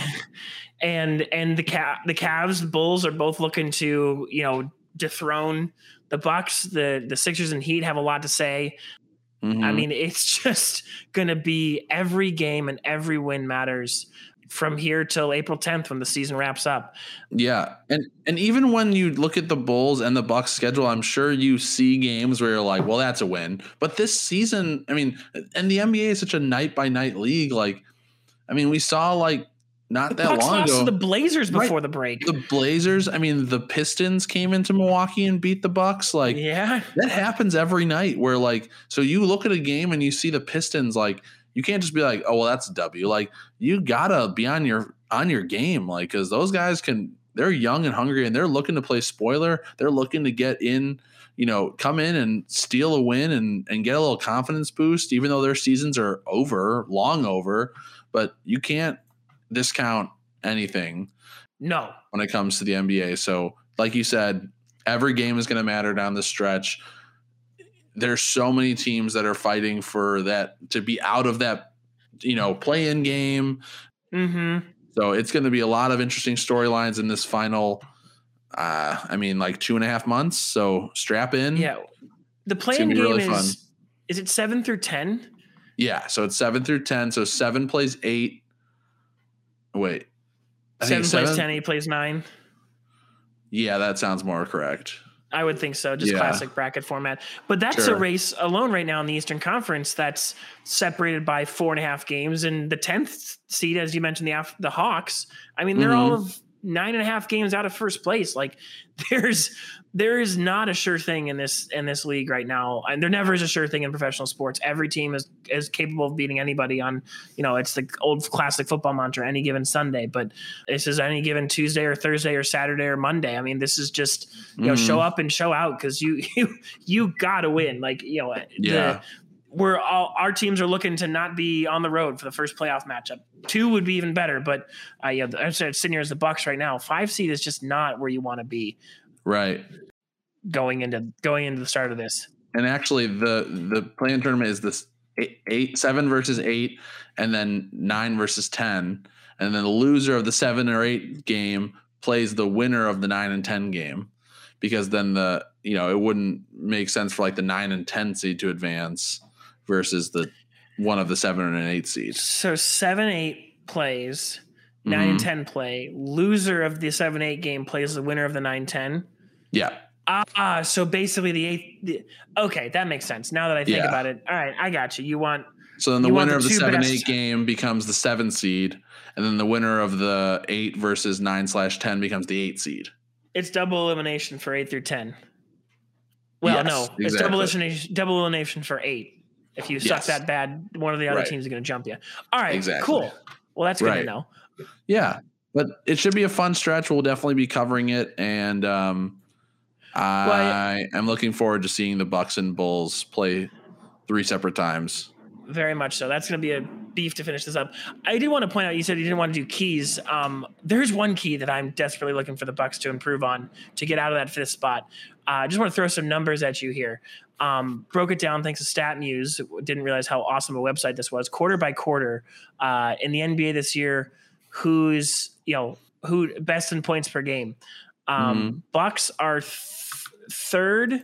and and the Ca- the Cavs, the Bulls are both looking to you know dethrone the Bucks. The the Sixers and Heat have a lot to say. I Mhm. mean, it's just going to be every game and every win matters from here till April 10th when the season wraps up. Yeah, and and even when you look at the Bulls and the Bucks schedule, I'm sure you see games where you're like, well, that's a win. But this season, I mean, and the NBA is such a night by night league. Like, I mean, we saw like not that Bucks long lost ago to the Blazers Right. before the break. the Blazers. I mean, the Pistons came into Milwaukee and beat the Bucks. Like, yeah. that happens every night. Where like, so you look at a game and you see the Pistons like. You can't just be like, oh well, that's a W. Like you gotta be on your on your game, like because those guys can. They're young and hungry, and they're looking to play spoiler. They're looking to get in, you know, come in and steal a win and and get a little confidence boost, even though their seasons are over, long over. But you can't discount anything No. when it comes to the NBA. So, like you said, every game is going to matter down the stretch. There's so many teams that are fighting for that to be out of that, you know, play in game. Mm-hmm. So it's going to be a lot of interesting storylines in this final. Uh, I mean, like two and a half months. So strap in. Yeah. The be game really is fun. is it seven through ten? Yeah. So it's seven through ten. So seven plays eight. Wait. I Seven plays seven- ten, eight plays nine. Yeah, that sounds more correct. I would think so, just Yeah. classic bracket format. But that's Sure. a race alone right now in the Eastern Conference that's separated by four and a half games. And the tenth seed, as you mentioned, the the Hawks. I mean, they're Mhm. all of nine and a half games out of first place. Like there's there is not a sure thing in this in this league right now, and there never is a sure thing in professional sports. Every team is is capable of beating anybody on you know it's the old classic football mantra any given Sunday, but this is any given Tuesday or Thursday or Saturday or Monday. I mean, this is just you know Mhm. show up and show out because you you you gotta win. Like you know, the- Yeah. We're all our teams are looking to not be on the road for the first playoff matchup. Two would be even better, but uh, yeah, I'm sitting here as the Bucks right now. Five seed is just not where you want to be Right. going into going into the start of this. and actually the the play-in tournament is this eight, eight seven versus eight and then nine versus ten and then the loser of the seven or eight game plays the winner of the nine and ten game because then the you know it wouldn't make sense for like the nine and ten seed to advance versus the one of the seven and eight seeds So seven eight plays, 9 and Mhm. ten play. Loser of the seven eight game plays the winner of the nine ten. yeah Ah, so basically the eighth. The, okay, that makes sense. Now that I think Yeah. about it, all right, I got you. You want so then the winner the of the seven best- eight game becomes the seven seed and then the winner of the eight versus nine slash ten becomes the eight seed it's double elimination for eight through ten. Well, Yes, no, it's double elimination, double elimination for eight. If you suck that bad, one of the other Right. teams is going to jump you. All right, Exactly. cool. Well, that's good Right. to know. Yeah, but it should be a fun stretch. We'll definitely be covering it, and um, I am looking forward to seeing the Bucks and Bulls play three separate times. Very much so. That's going to be a beef to finish this up. I did want to point out. You said you didn't want to do keys. Um, there's one key that I'm desperately looking for the Bucks to improve on to get out of that fifth spot. I uh, just want to throw some numbers at you here. Um, broke it down thanks to StatMuse. Didn't realize how awesome a website this was. Quarter by quarter uh, in the NBA this year, who's you know who best in points per game. Um, Bucks are th- third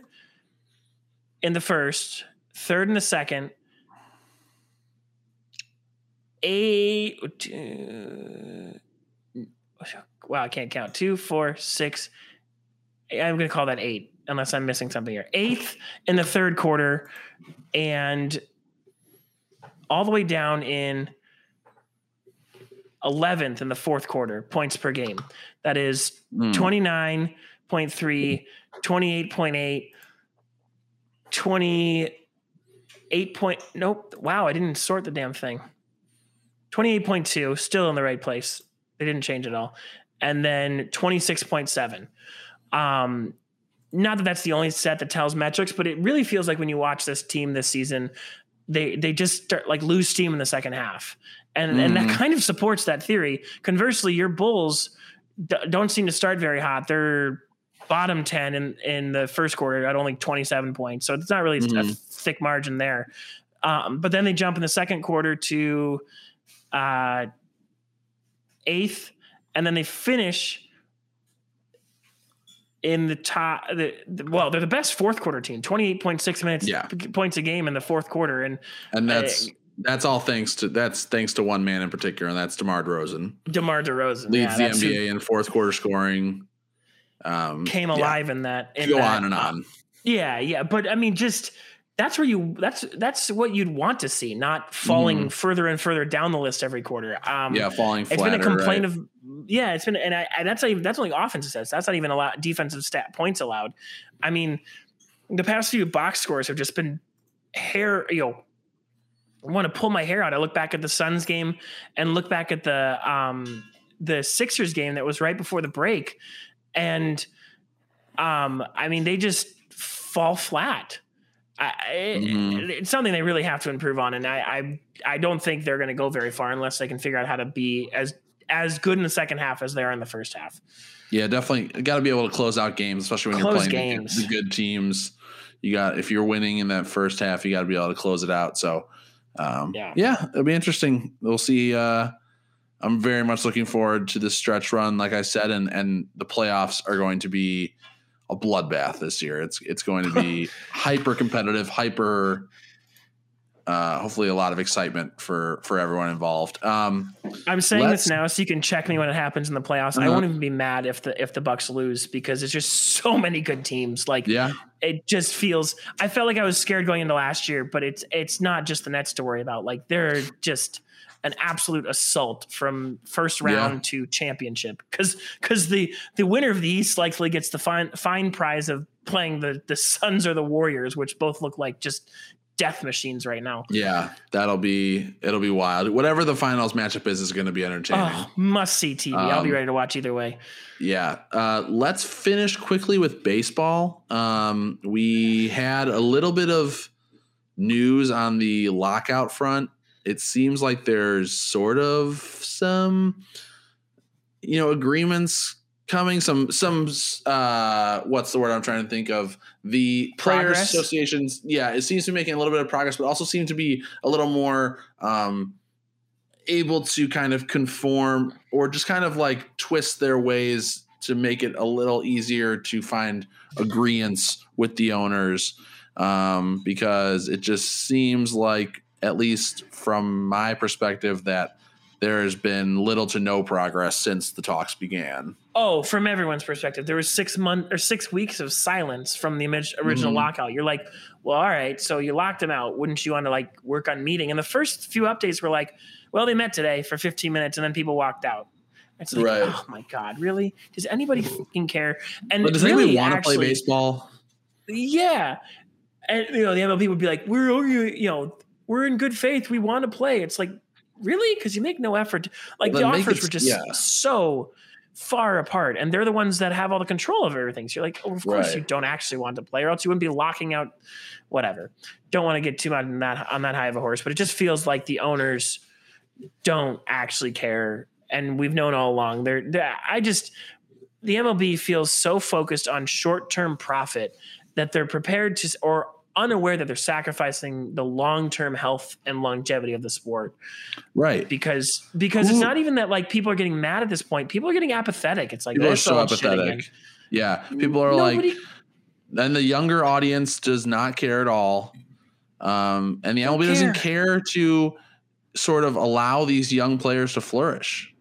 in the first, third in the second, eight. Two, wow, I can't count. Two, four, six. I'm going to call that eight, unless I'm missing something here. Eighth in the third quarter, and all the way down in 11th in the fourth quarter points per game. That is Mm. 29.3, 28.8, 28 point. Nope. Wow, I didn't sort the damn thing. 28.2, still in the right place. They didn't change at all. And then 26.7. Um, not that that's the only set that tells metrics, but it really feels like when you watch this team this season, they they just start like lose steam in the second half, and and that Mhm. kind of supports that theory. Conversely, your Bulls d- don't seem to start very hot. They're bottom ten in in the first quarter at only twenty seven points, so it's not really a Mhm. thick margin there. Um, but then they jump in the second quarter to uh, eighth, and then they finish in the top. The, the, well, they're the best fourth quarter team. Twenty eight point six minutes Yeah. p- points a game in the fourth quarter, and and that's Uh, that's all thanks to that's thanks to one man in particular, and that's DeMar DeRozan. DeMar DeRozan Leads yeah, the that's who NBA in fourth quarter scoring. Um, came yeah, alive in that. In go that, on and uh, on. Yeah, yeah, but I mean, just that's where you that's that's what you'd want to see, not falling further and further down the list every quarter. Um, yeah, falling it's flatter. been a complaint right? of yeah, it's been and, I, and that's not even that's only offensive stats. That's not even a lot defensive stat points allowed. I mean, the past few box scores have just been hair. You know, I want to pull my hair out. I look back at the Suns game and look back at the um the Sixers game that was right before the break, and um I mean they just fall flat. I, Mhm. It's something they really have to improve on, and I I, I don't think they're going to go very far unless they can figure out how to be as as good in the second half as they are in the first half. Yeah, definitely got to be able to close out games, especially when Close you're playing games. The, good teams. You got if you're winning in that first half, you got to be able to close it out. So, um, Yeah. yeah, it'll be interesting. We'll see. Uh, I'm very much looking forward to this stretch run, like I said, and and the playoffs are going to be a bloodbath this year. It's it's going to be hyper competitive, hyper. Uh, hopefully, a lot of excitement for for everyone involved. Um, I'm saying this now so you can check me when it happens in the playoffs. I Uh-huh. won't even be mad if the if the Bucks lose because it's just so many good teams. Like yeah, it just feels I felt like I was scared going into last year, but it's it's not just the Nets to worry about. Like they're just an absolute assault from first round Yeah. to championship because because the the winner of the East likely gets the fine fine prize of playing the the Suns or the Warriors, which both look like just death machines right now. yeah, that'll be it'll be wild. Whatever the finals matchup is, is going to be entertaining. Oh, must see TV. I'll be Um, ready to watch either way. Yeah. Uh, let's finish quickly with baseball. Um, we had a little bit of news on the lockout front. It seems like there's sort of some, you know, agreements coming. Some some uh, what's the word I'm trying to think of? The players associations. Yeah, it seems to be making a little bit of progress, but also seem to be a little more. Um, able to kind of conform or just kind of like twist their ways to make it a little easier to find agreements with the owners um, because it just seems like at least from my perspective that there has been little to no progress since the talks began Oh, from everyone's perspective, there was six months or six weeks of silence from the original Mhm. lockout. You're like, well, all right, so you locked them out. Wouldn't you want to like work on meeting? And the first few updates were like, well, they met today for 15 minutes and then people walked out. It's like, Right. oh my god, really? Does anybody fucking care? And but does really, anybody want to play baseball Yeah, and you know the MLB would be like, we're you know we're in good faith. We want to play. It's like really because you make no effort. Like Then the offers were just yeah. so far apart, and they're the ones that have all the control of everything. So you're like, oh, of course Right. you don't actually want to play, or else you wouldn't be locking out. Whatever. Don't want to get too much on that on that high of a horse, but it just feels like the owners don't actually care, and we've known all along. They're, they're I just the MLB feels so focused on short term profit that they're prepared to or unaware that they're sacrificing the long-term health and longevity of the sport Right. because because Who- it's not even that like people are getting mad at this point. People are getting apathetic. It's like People are "This so old shit again." apathetic. Yeah. People are like, Nobody- then the younger audience does not care at all. Um, and the MLB doesn't care to sort of allow these young players to flourish.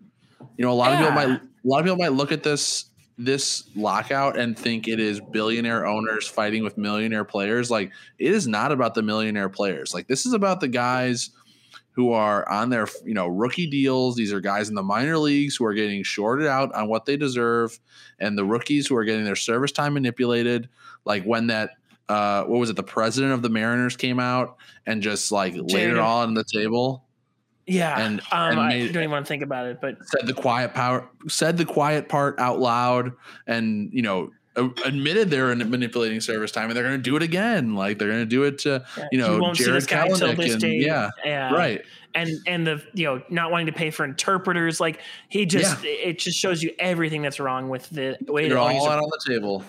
You know, a lot of people might a lot of people might look at this this lockout and think it is billionaire owners fighting with millionaire players. Like it is not about the millionaire players. Like this is about the guys who are on their you know rookie deals. These are guys in the minor leagues who are getting shorted out on what they deserve, and the rookies who are getting their service time manipulated. Like when that uh, what was it? The president of the Mariners came out and just like laid it all on the table. Yeah. and- um, and I don't even want to think about it, but said the quiet power said the quiet part out loud and you know admitted they're manipulating service time and they're going to do it again. Like they're going to do it to you know Jarred this guy till Kelenic this and yeah yeah, right. And and the you know not wanting to pay for interpreters like he just it just shows you everything that's wrong with the way they're all out on the table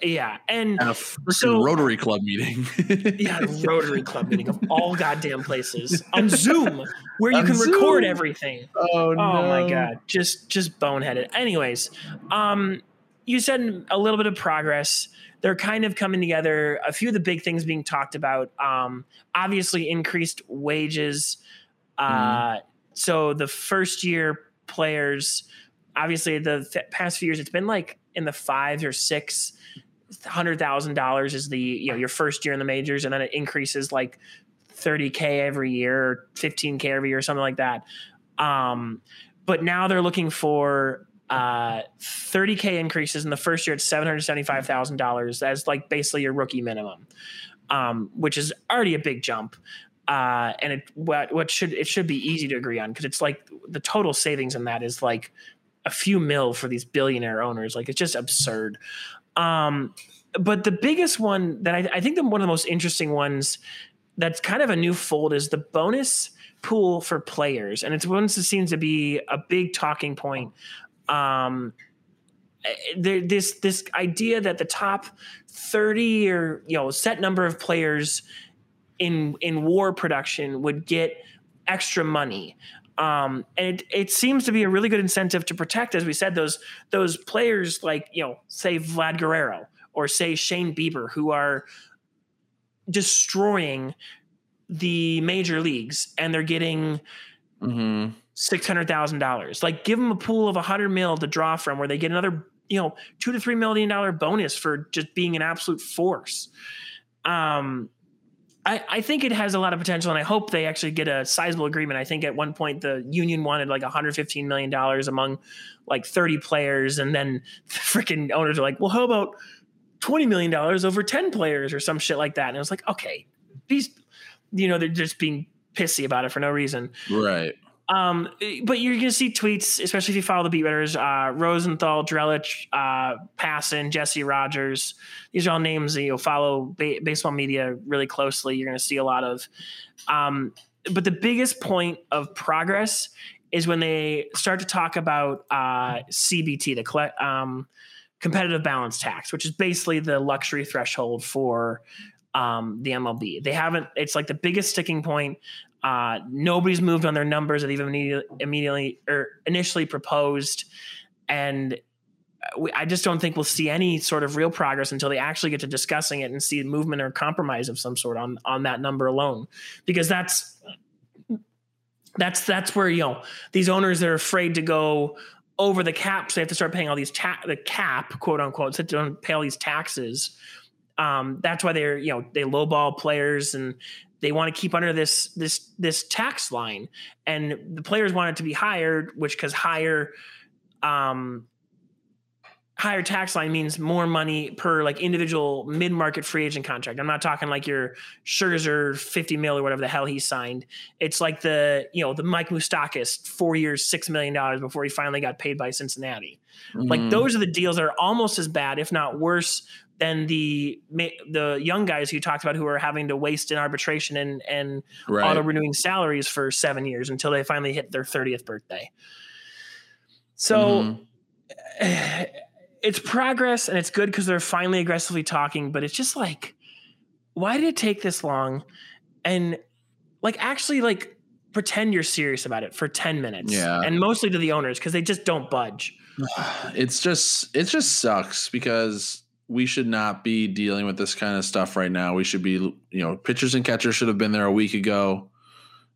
yeah and at a So- Rotary Club meeting. Yeah rotary club meeting of all goddamn places. On zoom where you On can record everything. Oh no oh my god. Just just boneheaded. Anyways um you said a little bit of progress. They're kind of coming together. A few of the big things being talked about um obviously increased wages. Uh so the first year players obviously the f- past few years it's been like in the five or six hundred thousand dollars is the you know your first year in the majors and then it increases like 30k every year or 15k every year or something like that. Um but now they're looking for uh 30k increases in the first year it's $775000 as like basically your rookie minimum um which is already a big jump uh and it what what should it should be easy to agree on because it's like the total savings in that is like a few mil for these billionaire owners. Like it's just absurd um but the biggest one that I, I think the one of the most interesting ones that's kind of a new fold is the bonus pool for players. And it's one that seems to be a big talking point. Um there, this this idea that the top 30 or you know set number of players in in war production would get extra money um, and it, it seems to be a really good incentive to protect, as we said, those those players like you know, say Vlad Guerrero or say Shane Bieber, who are destroying the major leagues, and they're getting Mhm. six hundred thousand dollars. Like, give them a pool of a hundred mil to draw from, where they get another you know two to three million dollar bonus for just being an absolute force. Um, I, I think it has a lot of potential, and I hope they actually get a sizable agreement. I think at one point the union wanted like 115 million dollars among like 30 players, and then the freaking owners are like, "Well, how about 20 million dollars over 10 players or some shit like that?" And I was like, "Okay, these, you know, they're just being pissy about it for no reason." right Um, but you're going to see tweets, especially if you follow the beat writers, uh, Rosenthal, Drellich, uh, Passan, Jesse Rogers. These are all names that you'll follow ba- baseball media really closely. You're going to see a lot of. Um, but the biggest point of progress is when they start to talk about uh, CBT, the um, competitive balance tax, which is basically the luxury threshold for um, the MLB. They haven't. It's like the biggest sticking point. Uh, nobody's moved on their numbers that even immediately, immediately or initially proposed, and we, I just don't think we'll see any sort of real progress until they actually get to discussing it and see movement or compromise of some sort on on that number alone, because that's that's that's where you know these owners are afraid to go over the cap, so they have to start paying all these ta- the cap quote unquote, so they don't pay all these taxes. Um, that's why they're you know they lowball players and they want to keep under this this this tax line. And the players want it to be higher which because higher um higher tax line means more money per like individual mid-market free agent contract i'm not talking like your Scherzer 50 mil or whatever the hell he signed it's like the you know the mike Moustakas four years six million dollars before he finally got paid by cincinnati like Mhm. those are the deals that are almost as bad if not worse than the the young guys who talked about who are having to waste in arbitration and and right auto renewing salaries for seven years until they finally hit their 30th birthday. So Mhm. It's progress and it's good because they're finally aggressively talking, but it's just like, why did it take this long? And like actually like pretend you're serious about it for 10 minutes. Yeah. And mostly to the owners because they just don't budge. it's just it just sucks because we should not be dealing with this kind of stuff right now. We should be, you know, pitchers and catchers should have been there a week ago.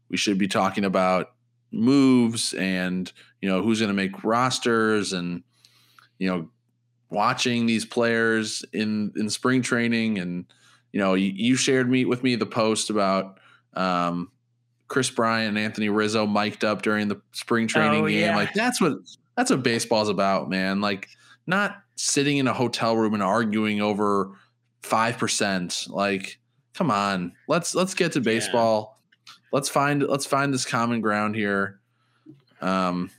We should be talking about moves and, you know, who's going to make rosters and, you know, watching these players in in spring training and you know, you, you shared me with me the post about um Kris Bryant and Anthony Rizzo mic'd up during the spring training Oh, game. yeah. Like that's what that's what baseball's about, man. Like not sitting in a hotel room and arguing over five percent. Like, come on, let's let's get to baseball. Let's find let's find this common ground here. Um,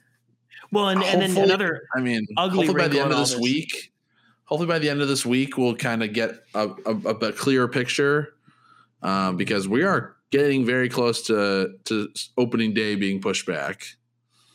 Well, and, and then another I mean, Ugly hopefully by the end of this this. week, hopefully by the end of this week, we'll kind of get a, a, a clearer picture um, because we are getting very close to to opening day being pushed back.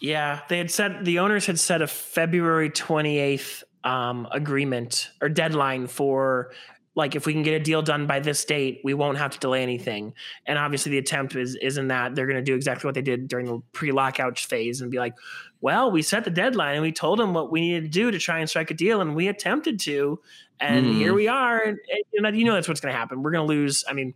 Yeah, they had said the owners had set a February 28th um, agreement or deadline for like if we can get a deal done by this date, we won't have to delay anything. And obviously, the attempt is isn't that they're going to do exactly what they did during the pre-lockout phase and be like, "Well, we set the deadline and we told them what we needed to do to try and strike a deal, and we attempted to, and Mhm. here we are." And, and, you know, you know that's what's going to happen. We're going to lose. I mean,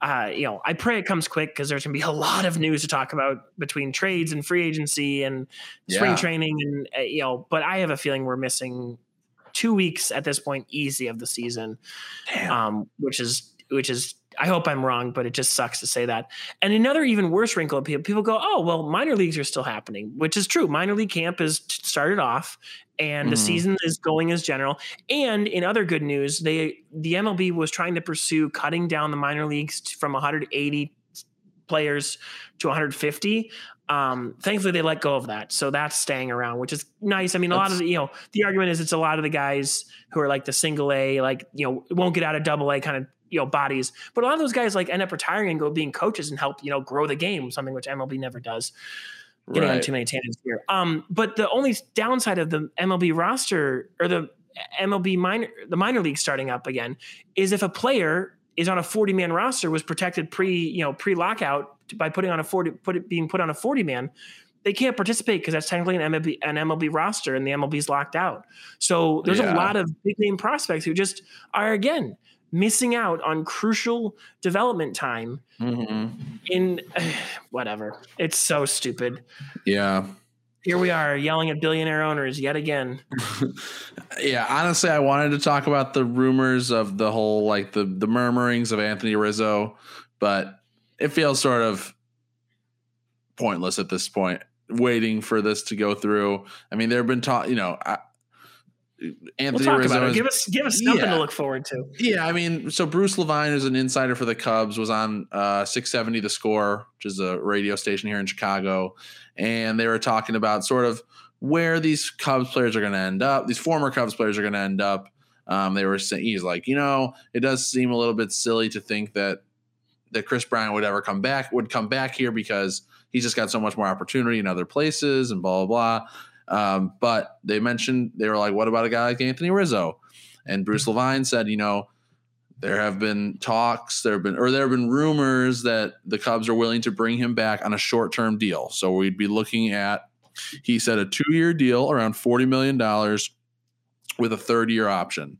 uh, you know, I pray it comes quick because there's going to be a lot of news to talk about between trades and free agency and spring Yeah. training, and uh, you know. But I have a feeling we're missing two weeks at this point, easy of the season, um, which is which is. I hope I'm wrong, but it just sucks to say that. And another even worse wrinkle, people people go, "Oh, well, minor leagues are still happening," which is true. Minor league camp is started off, and the Mhm. season is going as general. And in other good news, they the MLB was trying to pursue cutting down the minor leagues from 180 players to 150. Um, thankfully, they let go of that, so that's staying around, which is nice. I mean, a lot of the, you know the argument is it's a lot of the guys who are like the single A, like you know won't get out of double A kind of you know bodies, but a lot of those guys like end up retiring and go being coaches and help you know grow the game, something which MLB never does getting on Right. too many tangents here. Um, but the only downside of the MLB roster or the MLB minor the minor league starting up again is if a player is on a 40 man roster was protected pre you know pre lockout by putting on a 40 put it being put on a 40 man they can't participate because that's technically an MLB an MLB roster and the MLB's locked out. So there's Yeah. a lot of big name prospects who just are again missing out on crucial development time Mhm. in whatever. It's so stupid Yeah. Here we are yelling at billionaire owners yet again. Yeah, honestly, I wanted to talk about the rumors of the whole like the the murmurings of Anthony Rizzo, but it feels sort of pointless at this point. Waiting for this to go through. I mean, there have been talk. You know, I, We'll talk Rizzo. about it. Give us give us something Yeah. to look forward to. yeah, I mean, so Bruce Levine is an insider for the Cubs, was on uh, 670 The Score, which is a radio station here in Chicago. And they were talking about sort of where these Cubs players are going to end up. These former Cubs players are going to end up. Um, they were saying, he's like, you know, it does seem a little bit silly to think that that Kris Bryant would ever come back, would come back here because he's just got so much more opportunity in other places and blah, blah, blah. Um, but they mentioned, they were like, what about a guy like Anthony Rizzo? And Bruce Levine said, you know, there have been talks, there have been, or there have been rumors that the Cubs are willing to bring him back on a short term deal. So we'd be looking at, he said, a two year deal around $40 million with a third year option.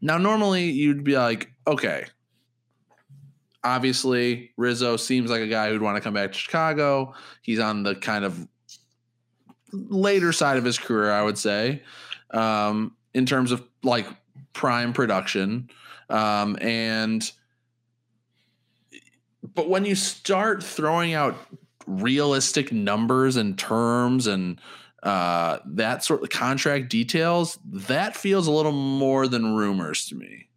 Now, normally you'd be like, okay, obviously Rizzo seems like a guy who'd want to come back to Chicago. He's on the kind of later side of his career, I would say, um, in terms of like prime production. Um, and but when you start throwing out realistic numbers and terms and uh, that sort of contract details, that feels a little more than rumors to me.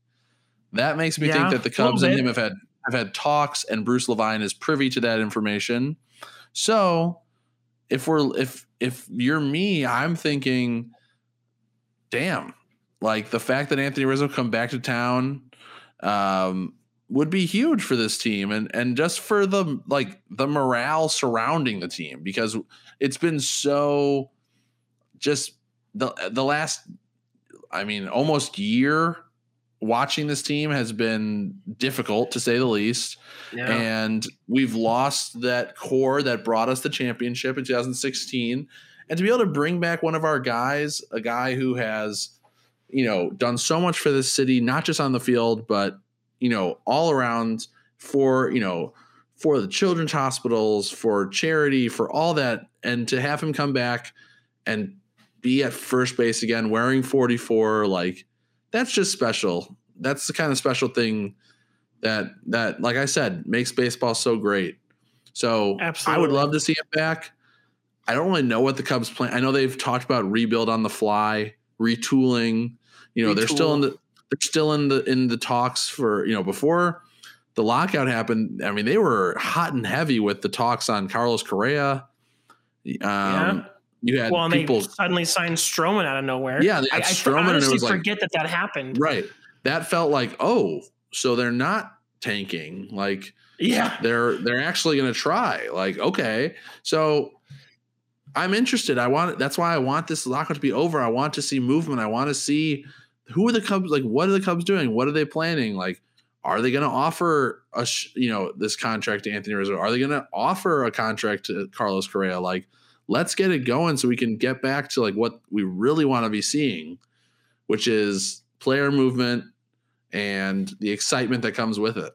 That makes me Yeah, think that the Cubs and him have had have had talks, and Bruce Levine is privy to that information. So, if we're if if you're me, I'm thinking, damn, like the fact that Anthony Rizzo come back to town um, would be huge for this team, and and just for the like the morale surrounding the team because it's been so just the the last, I mean, almost year watching this team has been difficult to say the least. Yeah. And we've lost that core that brought us the championship in 2016. And to be able to bring back one of our guys, a guy who has, you know, done so much for this city, not just on the field, but, you know, all around for, you know, for the children's hospitals, for charity, for all that. And to have him come back and be at first base again, wearing 44, like, that's just special. That's the kind of special thing that that like I said makes baseball so great. So I would love to see it back. I don't really know what the Cubs plan. I know they've talked about rebuild on the fly, retooling. You know, they're still in the they're still in the in the talks for you know before the lockout happened. I mean, they were hot and heavy with the talks on Carlos Correa. Um, Yeah. You had well, and people they suddenly signed Stroman out of nowhere. Yeah, I, had I Stroman and it honestly was like- forget that that happened. Right. That felt like, oh, so they're not tanking. Like Yeah. they're they're actually going to try. Like, okay. So I'm interested. I want that's why I want this lockout to be over. I want to see movement. I want to see who are the Cubs like what are the Cubs doing? What are they planning? Like are they going to offer a you know this contract to Anthony Rizzo? Are they going to offer a contract to Carlos Correa? Like let's get it going so we can get back to like what we really want to be seeing, which is player movement and the excitement that comes with it.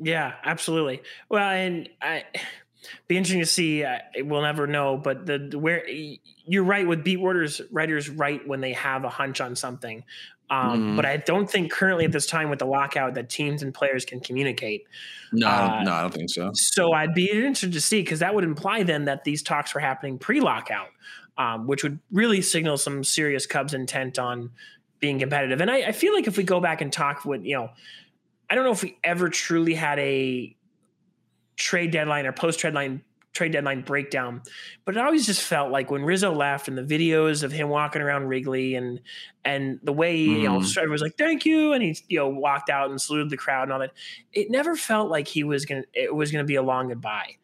Yeah, absolutely. Well, and I be interesting to see. Uh, we'll never know, but the, the where you're right with beat writers writers right when they have a hunch on something. Um, Mhm. But I don't think currently at this time with the lockout that teams and players can communicate. No, Uh, no, I don't think so. So I'd be interested to see because that would imply then that these talks were happening pre-lockout, um, which would really signal some serious Cubs intent on being competitive. And I, I feel like if we go back and talk with you know, I don't know if we ever truly had a trade deadline or post trade deadline trade deadline breakdown, but it always just felt like when Rizzo left and the videos of him walking around Wrigley and and the way you know Mhm. Was like thank you and he you know walked out and saluted the crowd and all that, it never felt like he was gonna it was gonna be a long goodbye.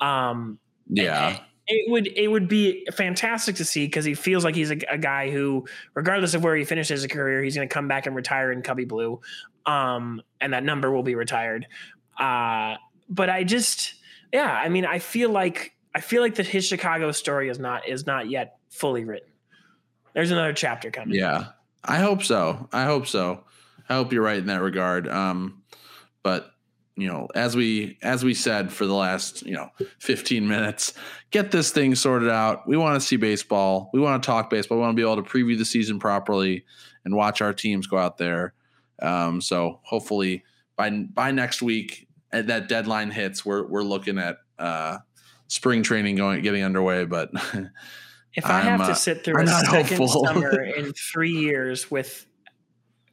Um, Yeah. it would it would be fantastic to see because he feels like he's a, a guy who, regardless of where he finishes his career, he's going to come back and retire in Cubby Blue, um, and that number will be retired. Uh, but I just, yeah, I mean, I feel like I feel like that his Chicago story is not is not yet fully written. There's another chapter coming. Yeah. I hope so. I hope so. I hope you're right in that regard. Um, but you know, as we as we said for the last, you know, 15 minutes, get this thing sorted out. We want to see baseball. We want to talk baseball. We want to be able to preview the season properly and watch our teams go out there. Um, so hopefully by by next week that deadline hits, we're we're looking at uh spring training going getting underway, but If I have uh, to sit through I'm a second hopeful. summer in three years with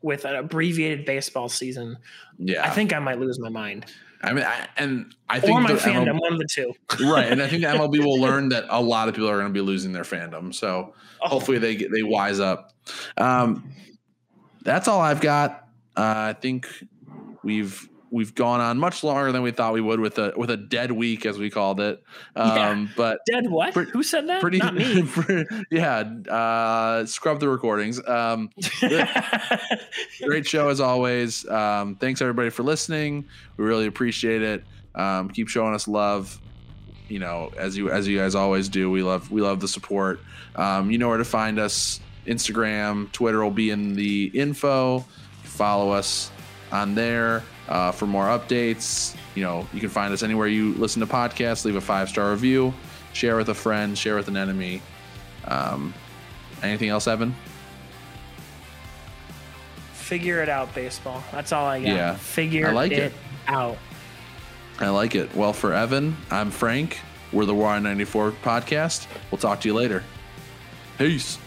with an abbreviated baseball season, yeah. I think I might lose my mind. I mean, I, and I think Or my fandom, MLB one of the two. right, and I think the MLB will learn that a lot of people are going to be losing their fandom. So Oh, hopefully they get they wise up. Um, that's all I've got. Uh, I think we've we've gone on much longer than we thought we would with a with a dead week as we called it. Um, But Dead what? Pretty- Who said that? pretty, Not me. yeah. Uh, scrub the recordings. Um, great show as always. Um, thanks everybody for listening. We really appreciate it. Um, keep showing us love. You know, as you as you guys always do. We love we love the support. Um, you know where to find us. Instagram, Twitter will be in the info. Follow us on there uh, for more updates. You know, you can find us anywhere you listen to podcasts. Leave a five star review. Share with a friend. Share with an enemy. Um, anything else, Evan? Figure it out, baseball. That's all I got. Yeah, Figure I like it, it. out. I like it. Well, for Evan, I'm Frank. We're the War on 94 podcast. We'll talk to you later. Peace.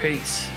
Peace.